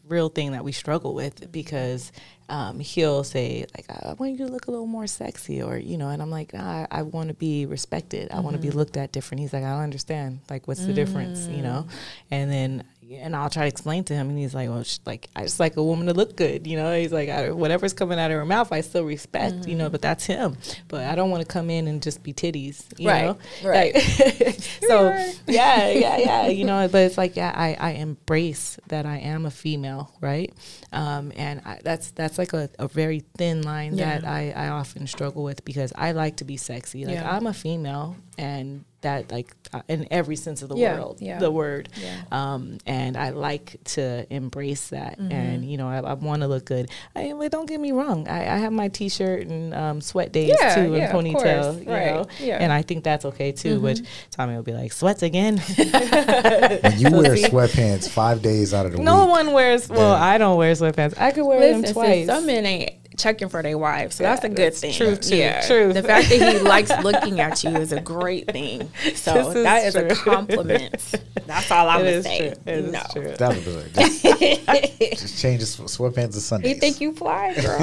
real thing that we struggle with because um, he'll say like I want you to look a little more sexy or you know and I'm like nah, I, I want to be respected I want to be looked at different he's like I don't understand like what's the difference you know and then and I'll try to explain to him and he's like well sh- like I just like a woman to look good you know he's like I, whatever's coming out of her mouth I still respect you know but that's him but I don't want to come in and just be titties you Right, know right. Like- *laughs* *laughs* so yeah, yeah, yeah. You know, but it's like yeah, I, I embrace that I am a female, right? Um, and I, that's that's like a, a very thin line Yeah. that I, I often struggle with because I like to be sexy. Like Yeah. I'm a female, and that like uh, in every sense of the Yeah, world, yeah. the word. Yeah. Um, and I like to embrace that, Mm-hmm. and you know, I, I want to look good. I, but don't get me wrong, I, I have my t-shirt and um, sweat days Yeah, too, yeah, and ponytail, course. you Right, know, yeah. and I think that's okay too. Which Tommy will be like, sweats again. *laughs* When you So wear see- *laughs* sweatpants five days out of the No week, no one wears. Well, Yeah. I don't wear sweatpants. I could wear Listen, them sis, twice. some men ain't checking for their wives, so that's a good that's thing. true, too. Yeah, True. The fact that he *laughs* likes looking at you is a great thing. *laughs* So is that is true. a compliment. *laughs* That's all I'm It gonna say. true. It is no. thousand true. percent. Just, just change the sw- sweatpants to Sundays. You think you fly, girl?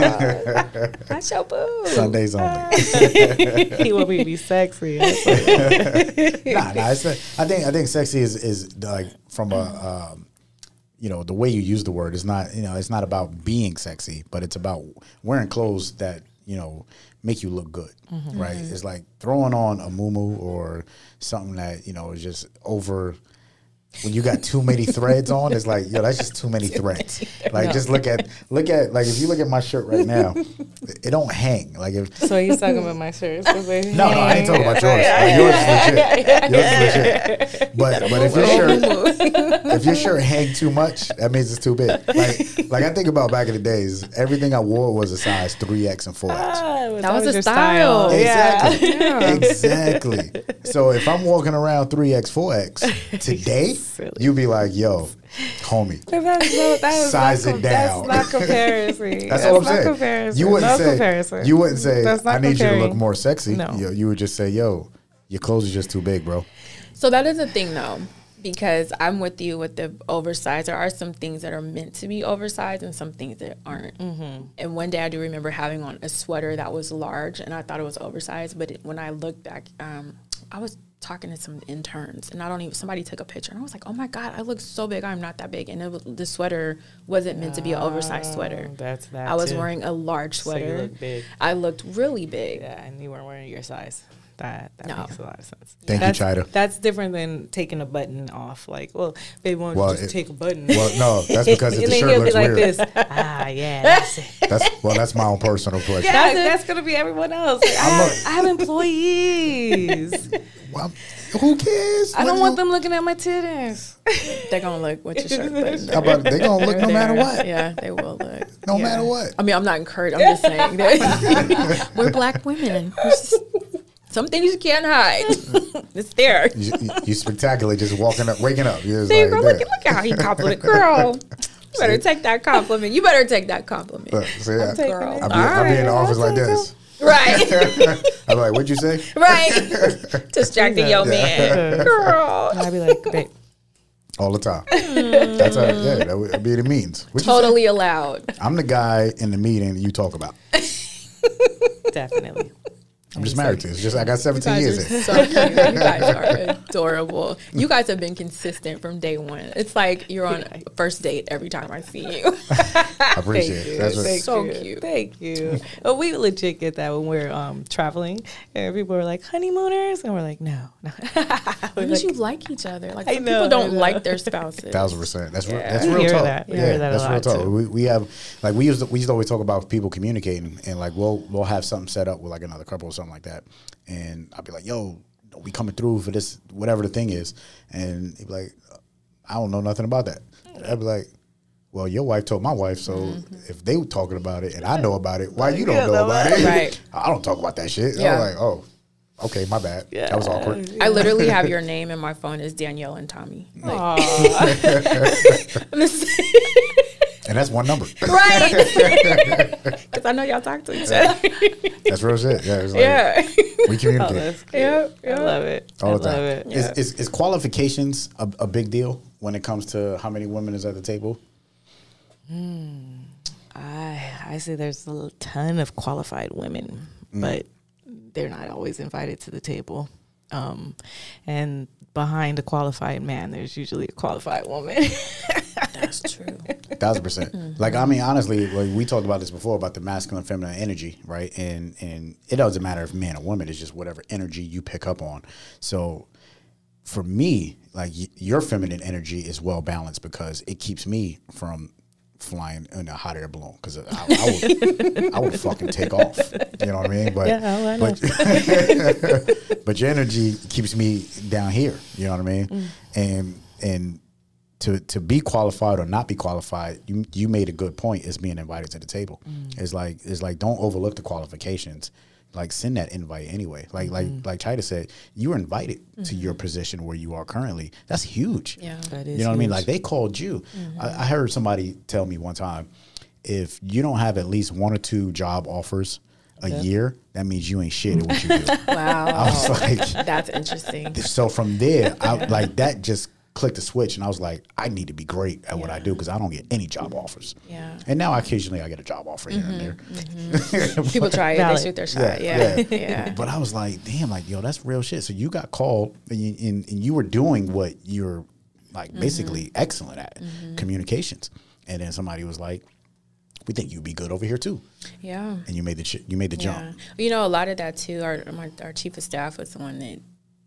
That's your boo. Sundays only. he want me to be sexy. Nah, nah. It's a, I think I think sexy is is like from a um, you know the way you use the word is not you know it's not about being sexy, but it's about wearing clothes that you know make you look good, mm-hmm. right? Mm-hmm. It's like throwing on a muumuu or something that you know is just over. When you got too many threads on, it's like yo, that's just too many threads. Like just look at look at like if you look at my shirt right now, it don't hang. Like if so he's talking about my shirt. So *laughs* they no, no, I ain't talking about yours. Like, yours is legit. Yours is legit. But but if your shirt *laughs* if your shirt hang too much, that means it's too big. Like like I think about back in the days, everything I wore was a size three X and four X. Ah, That was a your style. Yeah. Exactly. *laughs* Exactly. So if I'm walking around three X, four X today, Silly. you be like, yo, homie. That's no, that is Size not it com- down. That's not comparison. *laughs* That's all I'm not saying. Comparison. You wouldn't no say comparison. you wouldn't say That's not I need you to look more sexy. No. You, you would just say, yo, your clothes are just too big, bro. So that is a thing though, because I'm with you with the oversized. There are some things that are meant to be oversized and some things that aren't. Mm-hmm. And one day I do remember having on a sweater that was large and I thought it was oversized, but it, when I looked back, um, I was talking to some interns and I don't even somebody took a picture and I was like, oh my god, I look so big. I'm not that big, and was, the sweater wasn't meant to be an ah, oversized sweater. Oh, that's that. I was too. wearing a large So you sweater. look big. I looked really big. Yeah, and you weren't wearing your size. That that No. makes a lot of sense. Thank you, that's, Chida. That's different than taking a button off. Like, well, they won't Well, just it- take a button. Well, no, that's *laughs* because if and the shirt looks be like weird. this. Ah, yeah, that's it. *laughs* That's well, that's my own personal *laughs* question. Yeah, That's that's, gonna be everyone else. Like, I, have, a- I have employees. Well, who cares? I don't want them looking at my titties. They're gonna look with your shirt button. How about they gonna look no matter what? Yeah, they will look. No Yeah. matter what. I mean, I'm not encouraged. I'm just saying we're black women. There's just Some things you can't hide. *laughs* it's there. You, you, you spectacularly just walking up, waking up. You're See, like, girl, look, look at how he complimented. Girl, *laughs* you better take that compliment. You better take that compliment. Look, see, I, taking Girl. it. I be, I be in the office I'll like take this. Right, *laughs* I'm like, what'd you say? right. Distracting your man. Girl. And I'd be like, babe, All the time. That's how, yeah, that would be the means. What you say? Totally allowed. I'm the guy in the meeting you talk about. definitely. I'm just married to. It's just I got 17 You years guys in. are so cute. You guys are *laughs* adorable. You guys have been consistent from day one. It's like you're on a first date every time I see you. *laughs* I appreciate Thank it. you. That's Thank So you. cute. Thank you. Well, we legit get that when we're um, traveling, and people are like honeymooners, and we're like, no, no. *laughs* We're Because like, you like each other. Like I some know, people don't know. like their spouses. thousand percent. That's real. Yeah. That's You real talk. that. Yeah, that that's real talk. We, we have like we used to, we used to always talk about people communicating and like we'll we'll have something set up with like another couple or something like that, and I'd be like, yo, we coming through for this whatever the thing is, and he'd be like, I don't know nothing about that. I'd be like, well, your wife told my wife, so Mm-hmm. if they were talking about it and I know about it, why you don't know about it? *laughs* Right. I don't talk about that shit. Yeah. I'm like, oh, okay, my bad. Yeah. That was awkward. I literally have your name in my phone as Danielle and Tommy. Like, *laughs* And that's one number. right. *laughs* Because I know y'all talk to each other. that's real shit. Yeah, it's like, yeah. we Oh, communicate that's good. Yeah, I love it. all I the time. love it. Is, is, is qualifications a, a big deal when it comes to how many women is at the table? Hmm. I I say there's a ton of qualified women, hmm. but they're not always invited to the table. Um, and behind a qualified man, there's usually a qualified woman. That's true. thousand percent. Mm-hmm. Like I mean, honestly, like we talked about this before about the masculine, feminine energy, right? And and it doesn't matter if man or woman. It's just whatever energy you pick up on. So for me, like y- your feminine energy is well balanced because it keeps me from flying in a hot air balloon because I, I would I would fucking take off. You know what I mean? But Yeah, know. but *laughs* but your energy keeps me down here. You know what I mean? Mm. And and to to be qualified or not be qualified, you you made a good point. Is being invited to the table. Mm. It's like it's like don't overlook the qualifications. Like send that invite anyway. Like like Mm-hmm. like Chida said, you were invited to your position where you are currently. That's huge. Yeah. That You is know what I mean? Like they called you. I, I heard somebody tell me one time, if you don't have at least one or two job offers a year, that means you ain't shit at what you do. *laughs* Wow, I was like, That's interesting. so from there, I *laughs* like that just clicked the switch, and I was like, I need to be great at what I do because I don't get any job offers. Yeah. And now occasionally I get a job offer here and mm-hmm. there. Mm-hmm. *laughs* People try it, Valid. they shoot their shot. Yeah. *laughs* Yeah. But I was like, damn, like yo, that's real shit. So you got called, and you, and, and you were doing what you're like mm-hmm. basically excellent at, communications. And then somebody was like, we think you'd be good over here too. Yeah. And you made the ch- you made the Yeah. jump. You know, a lot of that too. Our my, our chief of staff was the one that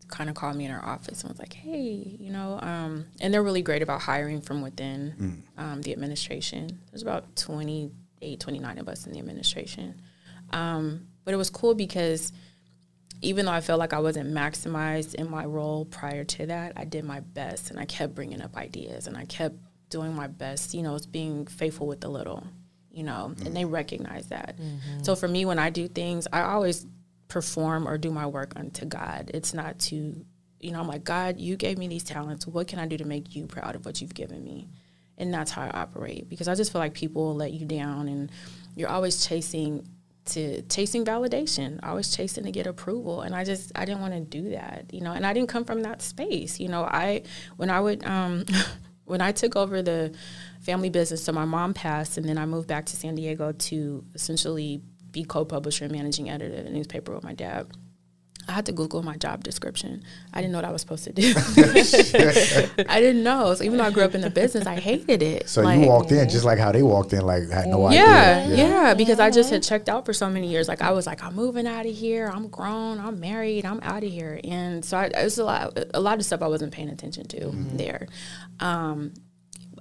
kind of called me in our office and was like, "Hey, you know," um, and they're really great about hiring from within um, the administration. There's about 28, 29 of us in the administration, um, but it was cool because even though I felt like I wasn't maximized in my role prior to that, I did my best and I kept bringing up ideas and I kept doing my best. You know, it's being faithful with the little, you know, and they recognize that. So for me, when I do things, I always perform or do my work unto God. It's not to, you know, I'm like, God, you gave me these talents. What can I do to make you proud of what you've given me? And that's how I operate because I just feel like people let you down and you're always chasing to chasing validation, always chasing to get approval. And I just I didn't want to do that, you know, and I didn't come from that space. You know, I when I would um *laughs* when I took over the family business, so my mom passed and then I moved back to San Diego to essentially be co-publisher and managing editor of the newspaper with my dad. I had to Google my job description. I didn't know what I was supposed to do. *laughs* I didn't know. So even though I grew up in the business, I hated it. So Like- you walked in just like how they walked in, like had no yeah, idea. yeah, yeah, because I just had checked out for so many years. Like I was like, I'm moving out of here. I'm grown. I'm married. I'm out of here. And so I, it was a lot, a lot of stuff I wasn't paying attention to there. Um,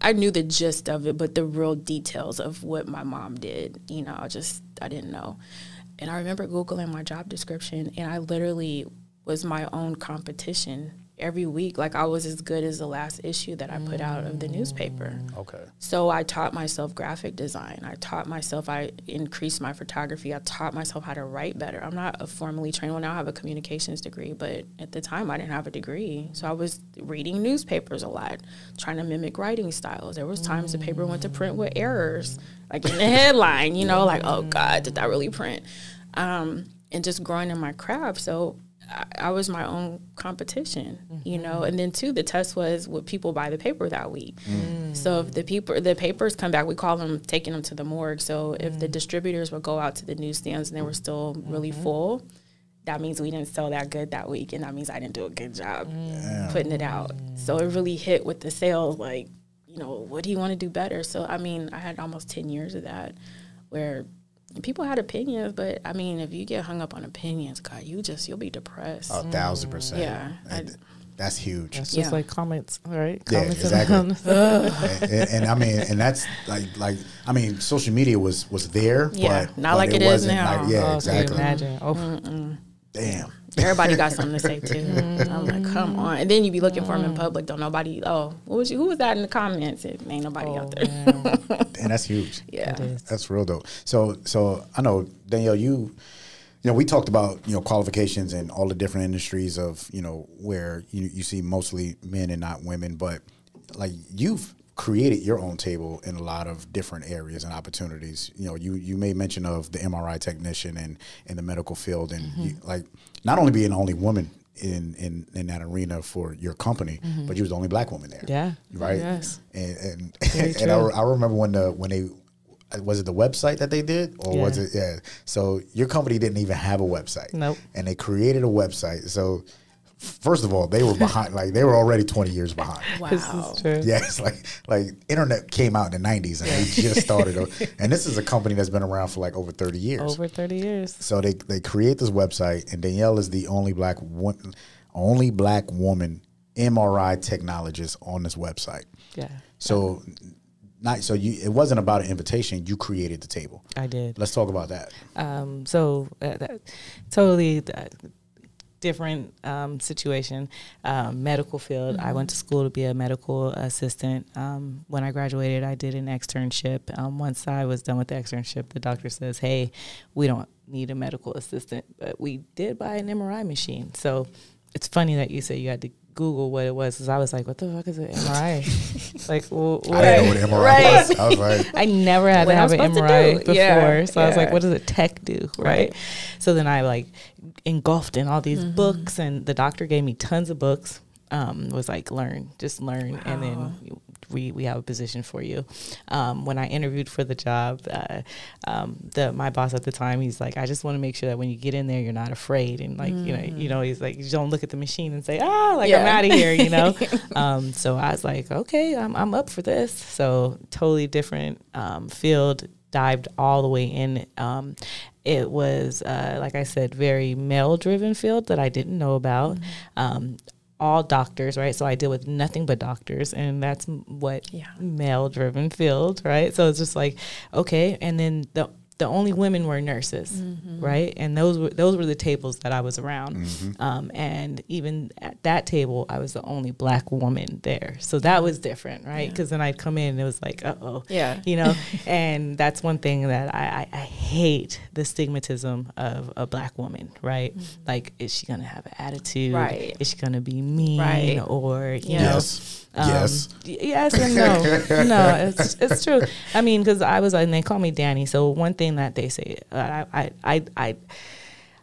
I knew the gist of it, but the real details of what my mom did, you know, I just I didn't know. And I remember googling my job description, and I literally was my own competition every week. Like I was as good as the last issue that I put out of the newspaper. Okay. So I taught myself graphic design. I taught myself, I increased my photography. I taught myself how to write better. I'm not a formally trained, well, now I have a communications degree, but at the time I didn't have a degree. So I was reading newspapers a lot, trying to mimic writing styles. There was times the paper went to print with errors, like in the headline, you know, like, oh God, did that really print? Um, and just growing in my craft. So I, I was my own competition, you mm-hmm. know. And then too, the test was would people buy the paper that week. Mm. So if the people, the papers come back, we call them taking them to the morgue. So if the mm. distributors would go out to the newsstands and they were still really mm-hmm. full, that means we didn't sell that good that week, and that means I didn't do a good job mm. putting it out. So it really hit with the sales, like you know, what do you want to do better? So I mean, I had almost ten years of that, where people had opinions, but I mean, if you get hung up on opinions, God, you just you'll be depressed. A thousand percent. Yeah, I- that's huge. It's Yeah. just like comments, right? Yeah, exactly. and, *laughs* and- and I mean, and that's like, like I mean, social media was was there, Yeah, but not but like it it is wasn't now. Like, yeah, Oh, can you exactly. imagine. Oh, Damn. Everybody got something to say too. Mm-hmm. I'm like, come on. And then you be looking for them in mm-hmm. public. Don't nobody. Oh, what was you, who was that in the comments? It ain't nobody Oh, out there. and *laughs* that's huge. Yeah. It is. That's real dope. So, so I know Danielle, you, you know, we talked about you know qualifications and all the different industries of you know where you you see mostly men and not women, but like you've created your own table in a lot of different areas and opportunities. You know, you you made mention of the MRI technician and in the medical field, and you, mm-hmm. like not only being the only woman. In, in, in that arena for your company, mm-hmm. but you was the only black woman there. Yeah. right. Yes. And and, *laughs* and I. I remember when the when they was it the website that they did or was it yeah so your company didn't even have a website Nope. and they created a website so first of all they were behind like they were already 20 years behind This Wow. is true. *laughs* yeah it's like like internet came out in the 90s and they just started *laughs* and this is a company that's been around for like over 30 years Over 30 years. so they they create this website, and Danielle is the only black woman, only black woman MRI technologist on this website. Yeah. So, not so you. It wasn't about an invitation. You created the table. I did. Let's talk about that. Um, so uh, that, totally uh, different um, situation. Um, medical field. I went to school to be a medical assistant. Um, when I graduated, I did an externship. Um, once I was done with the externship, the doctor says, "Hey, we don't need a medical assistant, but we did buy an MRI machine." So it's funny that you say you had to. Google what it was because I was like, "What the fuck is an MRI?" *laughs* like, well, I didn't know what MRI Right. was. I was like, *laughs* I never had to have an MRI before. Yeah, So I was like, what does a tech do? Right. Right. So then I like engulfed in all these books and the doctor gave me tons of books. Um, was like learn, just learn, and then you- we we have a position for you. Um, when I interviewed for the job, uh, um, the my boss at the time, he's like, I just want to make sure that when you get in there, you're not afraid, and like you know, you know, he's like, you don't look at the machine and say, ah, like I'm out of here, you know. *laughs* um, so I was like, okay, I'm I'm up for this. So totally different um, field. Dived all the way in. Um, it was, uh, like I said, very male driven field that I didn't know about. Um, all doctors, right? So I deal with nothing but doctors, and that's what Yeah. male driven field, right? So it's just like, okay, and then the the only women were nurses, Mm-hmm. right? And those were those were the tables that I was around, Mm-hmm. um, and even at that table, I was the only black woman there, so that was different, right? Because then I'd come in, and it was like, uh oh, Yeah. you know, *laughs* and that's one thing that I, I, I hate the stigmatism of a black woman, right? Like, is she gonna have an attitude? Mm-hmm. Right. Is she gonna be mean? Right. Or you Yeah. know, yes, um, yes. Yes and no. *laughs* no, it's it's true. I mean, because I was and they call me Danny. So one thing that they say, I I I I,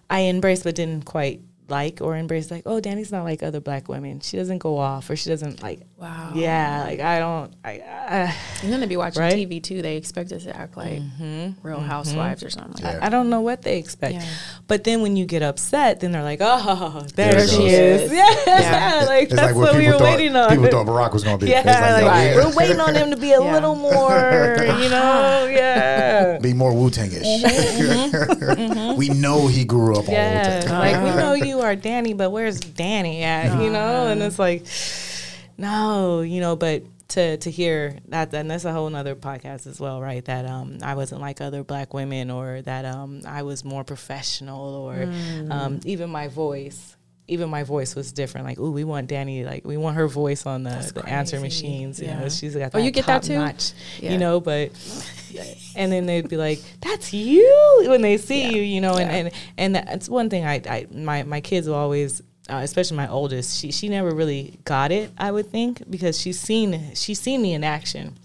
I embraced but didn't quite like or embrace like, oh, Danny's not like other black women. She doesn't go off or she doesn't like. Wow. Yeah, like I don't. I. Uh, And then they be watching Right? TV too. They expect us to act like mm-hmm. Real mm-hmm. Housewives or something like Yeah. that. I don't know what they expect. Yeah. But then when you get upset, then they're like, oh, there, There it she goes. is. *laughs* Yeah, Yeah. *laughs* like It's that's like what what we were thought. waiting on. People thought Barack was going to be. *laughs* Yeah, like, like, Right. we're waiting on him to be a Yeah. little more, you know, yeah. Be more Wu Tangish. Mm-hmm, we know he grew up on Wu Yeah, Tang. like we know you are Danny, but where's Danny at? You know, and it's like, no, you know, but to to hear that, and that's a whole nother podcast as well, right? That um, I wasn't like other black women, or that um, I was more professional, or um, even my voice. Even my voice was different. Like, ooh, we want Danny. Like, we want her voice on the, the answer machines. You know, Yeah. she's got. Oh, you that get that too? Notch, Yeah. You know, but and then they'd be like, "That's you" when they see Yeah. you, you know. And Yeah. and and that's one thing I, I my my kids will always. Uh, especially my oldest, she she never really got it. I would think because she's seen she's seen me in action,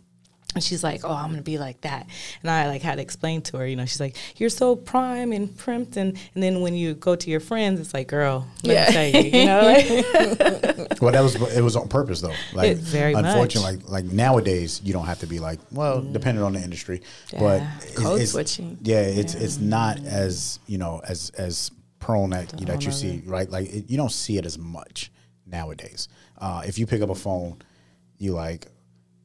and she's like, "Oh, I'm gonna be like that." And I like had to explain to her, you know, she's like, "You're so prime and primped," and and then when you go to your friends, it's like, "Girl, let Yeah. me tell you," you know. like- *laughs* Well, that was it was on purpose though. Like It very unfortunately, like like nowadays, you don't have to be like well, depending on the industry, but Yeah. it- Code it's, switching. Yeah, it's it's not as you know as as that you, that you see right. Like it, you don't see it as much nowadays. Uh, if you pick up a phone, you like.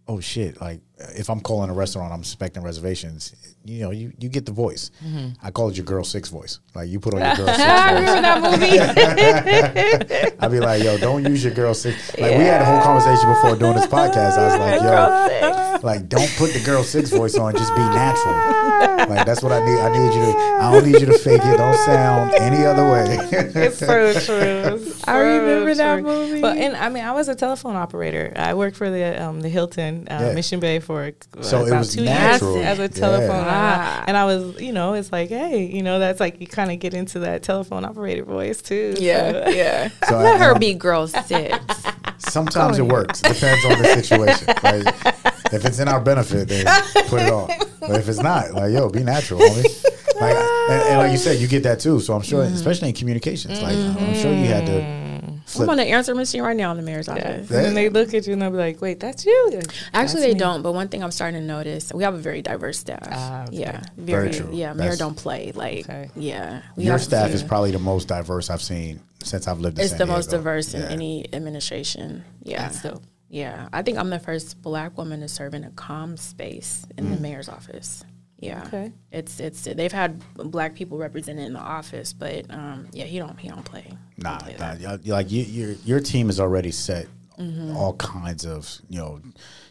Oh shit! Like if I'm calling a restaurant, I'm expecting reservations. You know, you, you get the voice. Mm-hmm. I call it your girl six voice. Like you put on your *laughs* girl six I voice. remember that movie. *laughs* I'd be like, yo, don't use your girl six. Like we had a whole conversation before doing this podcast. I was like, yo, like don't put the girl six voice on. Just be natural. Like that's what I need. I need you to. I don't need you to fake it. Don't sound any other way. *laughs* it's so true. It's I remember so that movie. Well, and I mean, I was a telephone operator. I worked for the um, the Hilton uh, Yeah. Mission Bay for uh, So it about was two natural. years as a telephone. and I- Ah. And I was, you know, it's like, hey, you know, that's like you kind of get into that telephone operator voice too. Yeah, So- *laughs* yeah. So Let I- her be girl six. Sometimes it works. Depends on the situation. Like, if it's in our benefit, then put it on. But if it's not, like yo, be natural, homie. Like, and, and like you said, you get that too. So I'm sure, especially in communications, like I'm sure you had to I'm on the answer machine right now in the mayor's Yeah. office. And they look at you and they'll be like, wait, that's you? Actually, That's they me. don't. But one thing I'm starting to notice, we have a very diverse staff. Ah, okay. Yeah, Very very, true. Yeah, mayor That's- don't play. Like, Okay. yeah, we Your staff to- is probably the most diverse I've seen since I've lived in It's San the most Diego. diverse in any administration. Yeah. That's dope. Yeah. I think I'm the first black woman to serve in a comm space in Mm. the mayor's office. Yeah. Okay. It's it's they've had black people represented in the office, but um, yeah, he don't he don't play. Nah, nah like you, your your team is already set Mm-hmm. all kinds of you know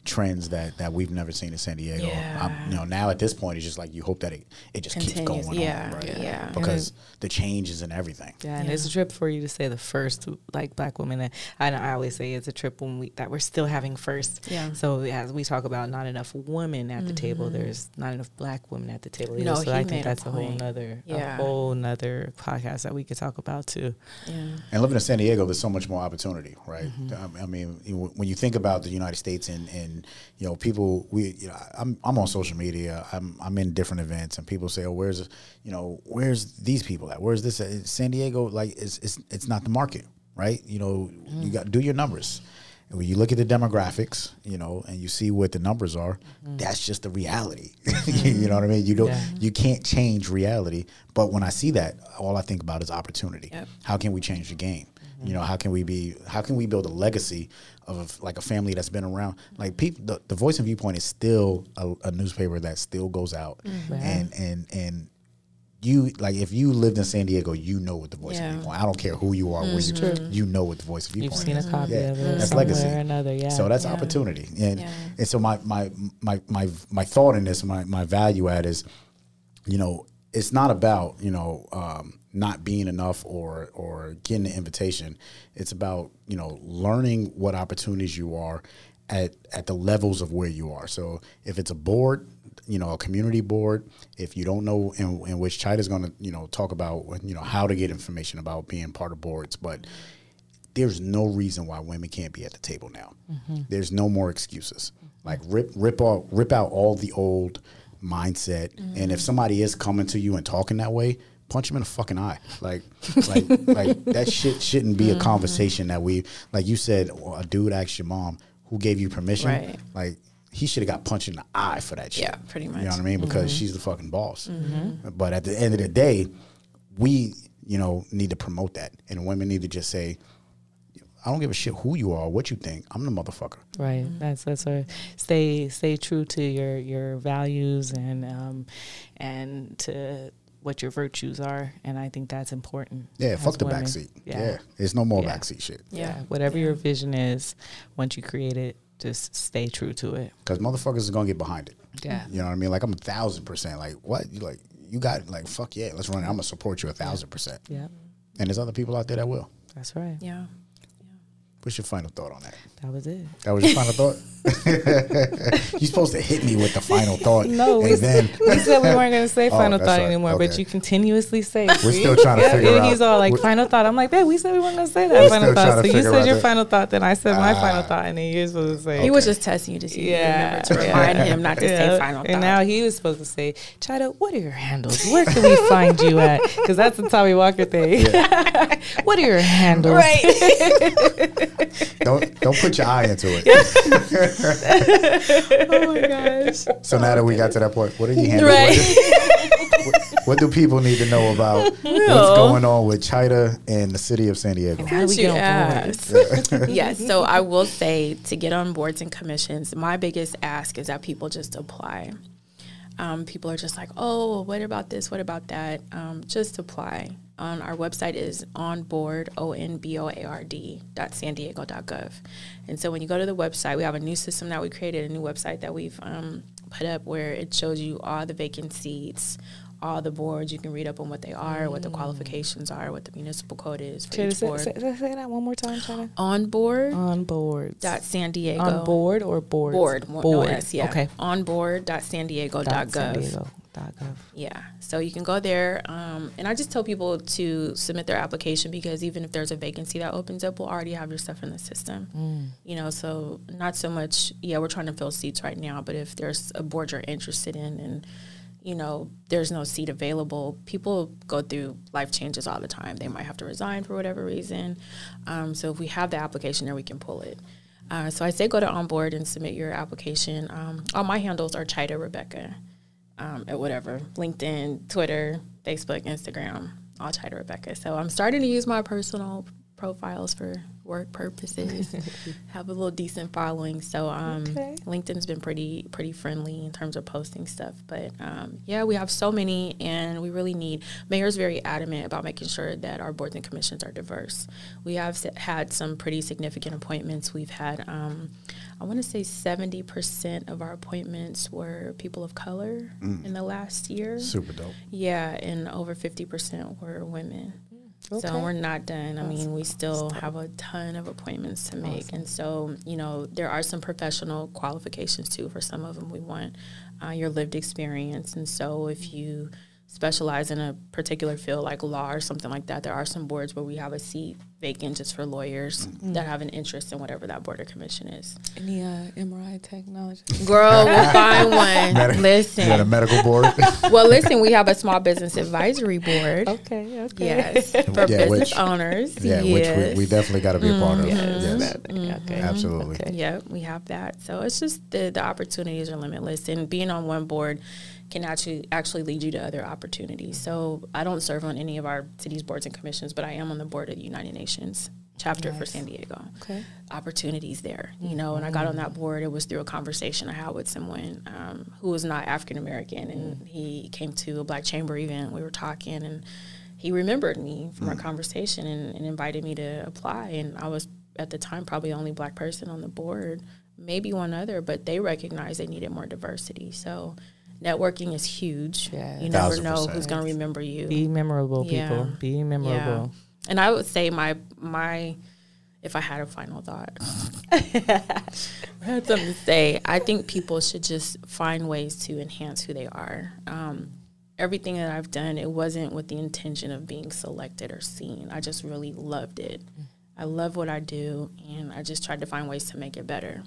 trends that that we've never seen in San Diego. Yeah. Um, you know, now at this point, it's just like you hope that it, it just keeps going yeah, on, right? yeah. Because the change is in everything. Yeah, and Yeah. it's a trip for you to say the first like black woman. That, I, I always say it's a trip when we that we're still having first. Yeah. So as we talk about not enough women at the table, there's not enough black women at the table. No, either. so he I made think that's a, whole point. nother Yeah. a whole nother podcast that we could talk about too. Yeah. And living in San Diego, there's so much more opportunity, right? Mm-hmm. Um, I mean, when you think about the United States and, and you know, people, we, you know, I'm, I'm on social media, I'm, I'm in different events, and people say, oh, where's, you know, where's these people at? Where's this at? San Diego, like, it's, it's, it's not the market, right? You know, Mm-hmm. you got do your numbers. And when you look at the demographics, you know, and you see what the numbers are, that's just the reality. *laughs* you know what I mean? You don't, Yeah. you can't change reality. But when I see that, all I think about is opportunity. Yep. How can we change the game? You know, how can we be? How can we build a legacy of like a family that's been around? Like people, the, the Voice and Viewpoint is still a, a newspaper that still goes out, mm-hmm. and and and you like if you lived in San Diego, you know what the Voice Yeah. of Viewpoint. I don't care who you are, where you, mm-hmm. you know what the Voice of You've Viewpoint. seen a copy Yeah, of it that's somewhere legacy. or another. Yeah. So that's Yeah. opportunity, and Yeah. and so my my my my my thought in this, my my value add is, you know, it's not about you know um, not being enough or or getting the invitation. It's about you know learning what opportunities you are at at the levels of where you are. So if it's a board, you know, a community board, if you don't know in, in which Chida's going to you know talk about you know how to get information about being part of boards, but there's no reason why women can't be at the table now. There's no more excuses. Like rip rip out rip out all the old mindset, and if mm-hmm. somebody is coming to you and talking that way, punch them in the fucking eye. Like like like *laughs* that shit shouldn't be a mm-hmm. conversation that we like. You said a dude asked your mom who gave you permission. Right. Like he should have got punched in the eye for that shit. Yeah, pretty much. You know what I mean? Because mm-hmm. she's the fucking boss. But at the end of the day, we you know need to promote that, and women need to just say. I don't give a shit who you are, what you think. I'm the motherfucker. Right. Mm-hmm. That's that's a stay stay true to your your values and um and to what your virtues are, and I think that's important. Yeah, fuck the women. backseat. Yeah. Yeah. there's no more Yeah. backseat shit. Yeah. Whatever your vision is, once you create it, just stay true to it. Because motherfuckers are gonna get behind it. Yeah. You know what I mean? Like I'm a thousand percent. Like what? You like you got like fuck yeah, let's run it. I'm gonna support you a thousand percent. Yeah. And there's other people out there that will. That's right. Yeah. What's your final thought on that? That was it. That was your final thought. *laughs* You're supposed to hit me with the final thought. No, we, then *laughs* we said we weren't going to say Oh, final that's thought right. anymore, but you continuously say. it. We're still trying to Yeah, figure out- He's all like we're- final thought. I'm like, babe, we said we weren't going to say that We're final thought. So you said your the- final thought, then I said my Ah. final thought, and then you're supposed to say. He was just testing you to see if you remember to remind him not to say final thought. And now he was supposed to say, Chida, what are your handles? Where can we find you at? Because that's the Tommy Walker thing. *laughs* what are your handles? right. Don't don't put your eye into it. *laughs* oh my gosh. So now that we got to that point, what are you handling? Right. What, what do people need to know about what's going on with Chida and the city of San Diego? How do we you get on ask. board? yes, *laughs* so I will say to get on boards and commissions, my biggest ask is that people just apply. Um, people are just like, oh, what about this? What about that? Um, just apply. On our website is onboard, O N B O A R D, dot san diego dot gov. And so when you go to the website, we have a new system that we created, a new website that we've um, put up where it shows you all the vacant seats, all the boards. You can read up on what they are, what the qualifications are, what the municipal code is for Say, each say, board. say, say that one more time, Chida. On board On board. dot San Diego. On board or board? Board. Board. No S, yeah. Okay. On board dot San Diego dot Dot San gov. Diego gov. Yeah. So you can go there. Um, and I just tell people to submit their application because even if there's a vacancy that opens up, we'll already have your stuff in the system. Mm. You know, so not so much, yeah, we're trying to fill seats right now, but if there's a board you're interested in and you know, there's no seat available. People go through life changes all the time. They might have to resign for whatever reason. Um, so if we have the application there, we can pull it. Uh, so I say go to onboard and submit your application. Um, all my handles are Chida Rebecca um, at whatever LinkedIn, Twitter, Facebook, Instagram, all to Rebecca. So I'm starting to use my personal profiles for work purposes. *laughs* have a little decent following. So um, Okay. LinkedIn's been pretty pretty friendly in terms of posting stuff. But um, yeah, we have so many, and we really need. Mayor's very adamant about making sure that our boards and commissions are diverse. We have had some pretty significant appointments. We've had. Um, I want to say 70% of our appointments were people of color in the last year. Super dope. Yeah, and over 50% were women. So we're not done. I mean, we still have a ton of appointments to make. And so, you know, there are some professional qualifications too. For some of them, we want uh, your lived experience. And so, if you specialize in a particular field like law or something like that, there are some boards where we have a seat vacant just for lawyers mm-hmm. that have an interest in whatever that border commission is. Any uh, MRI technology? Girl, we'll find *laughs* one. Medi- listen. You got a medical board? *laughs* well, listen, we have a small business advisory board. Okay, okay. Yes, *laughs* for Yeah, business which- owners. yeah, yes. which we, we definitely got to be a part of. Mm-hmm. Yes. Yes. Okay. Mm-hmm. Absolutely. Okay. Yeah, we have that. So it's just the the opportunities are limitless, and being on one board can actually actually lead you to other opportunities. So I don't serve on any of our city's boards and commissions, but I am on the board of the United Nations chapter for San Diego. Okay. Opportunities there, you know. And I got on that mm-hmm. board. It was through a conversation I had with someone um, who was not African American, and mm. he came to a Black Chamber event. We were talking, and he remembered me from our mm. conversation and, and invited me to apply. And I was at the time probably the only black person on the board, maybe one other, but they recognized they needed more diversity. So networking is huge. Yeah. You never know percent. who's going to remember you. Be memorable, Yeah. people. Be memorable. And I would say my my if I had a final thought, *laughs* *laughs* I had something to say. I think people should just find ways to enhance who they are. Um, everything that I've done, it wasn't with the intention of being selected or seen. I just really loved it. I love what I do, and I just tried to find ways to make it better.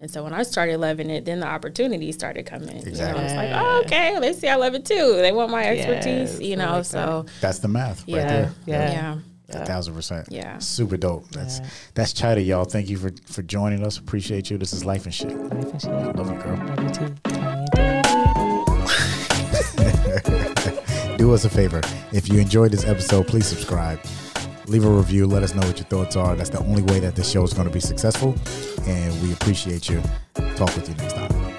And so when I started loving it, then the opportunities started coming. You know, Exactly. it's like, oh, okay, they see I love it too. They want my expertise, Yes, you know. like so That's the math right yeah, there. Yeah. yeah. A thousand percent. Yeah. Super dope. That's Yeah. that's Chida, y'all. Thank you for for joining us. Appreciate you. This is Life and Shit. Life and shit. Love you, girl. Love you too. *laughs* Do us a favor. If you enjoyed this episode, please subscribe. Leave a review. Let us know what your thoughts are. That's the only way that this show is going to be successful. And we appreciate you. Talk with you next time.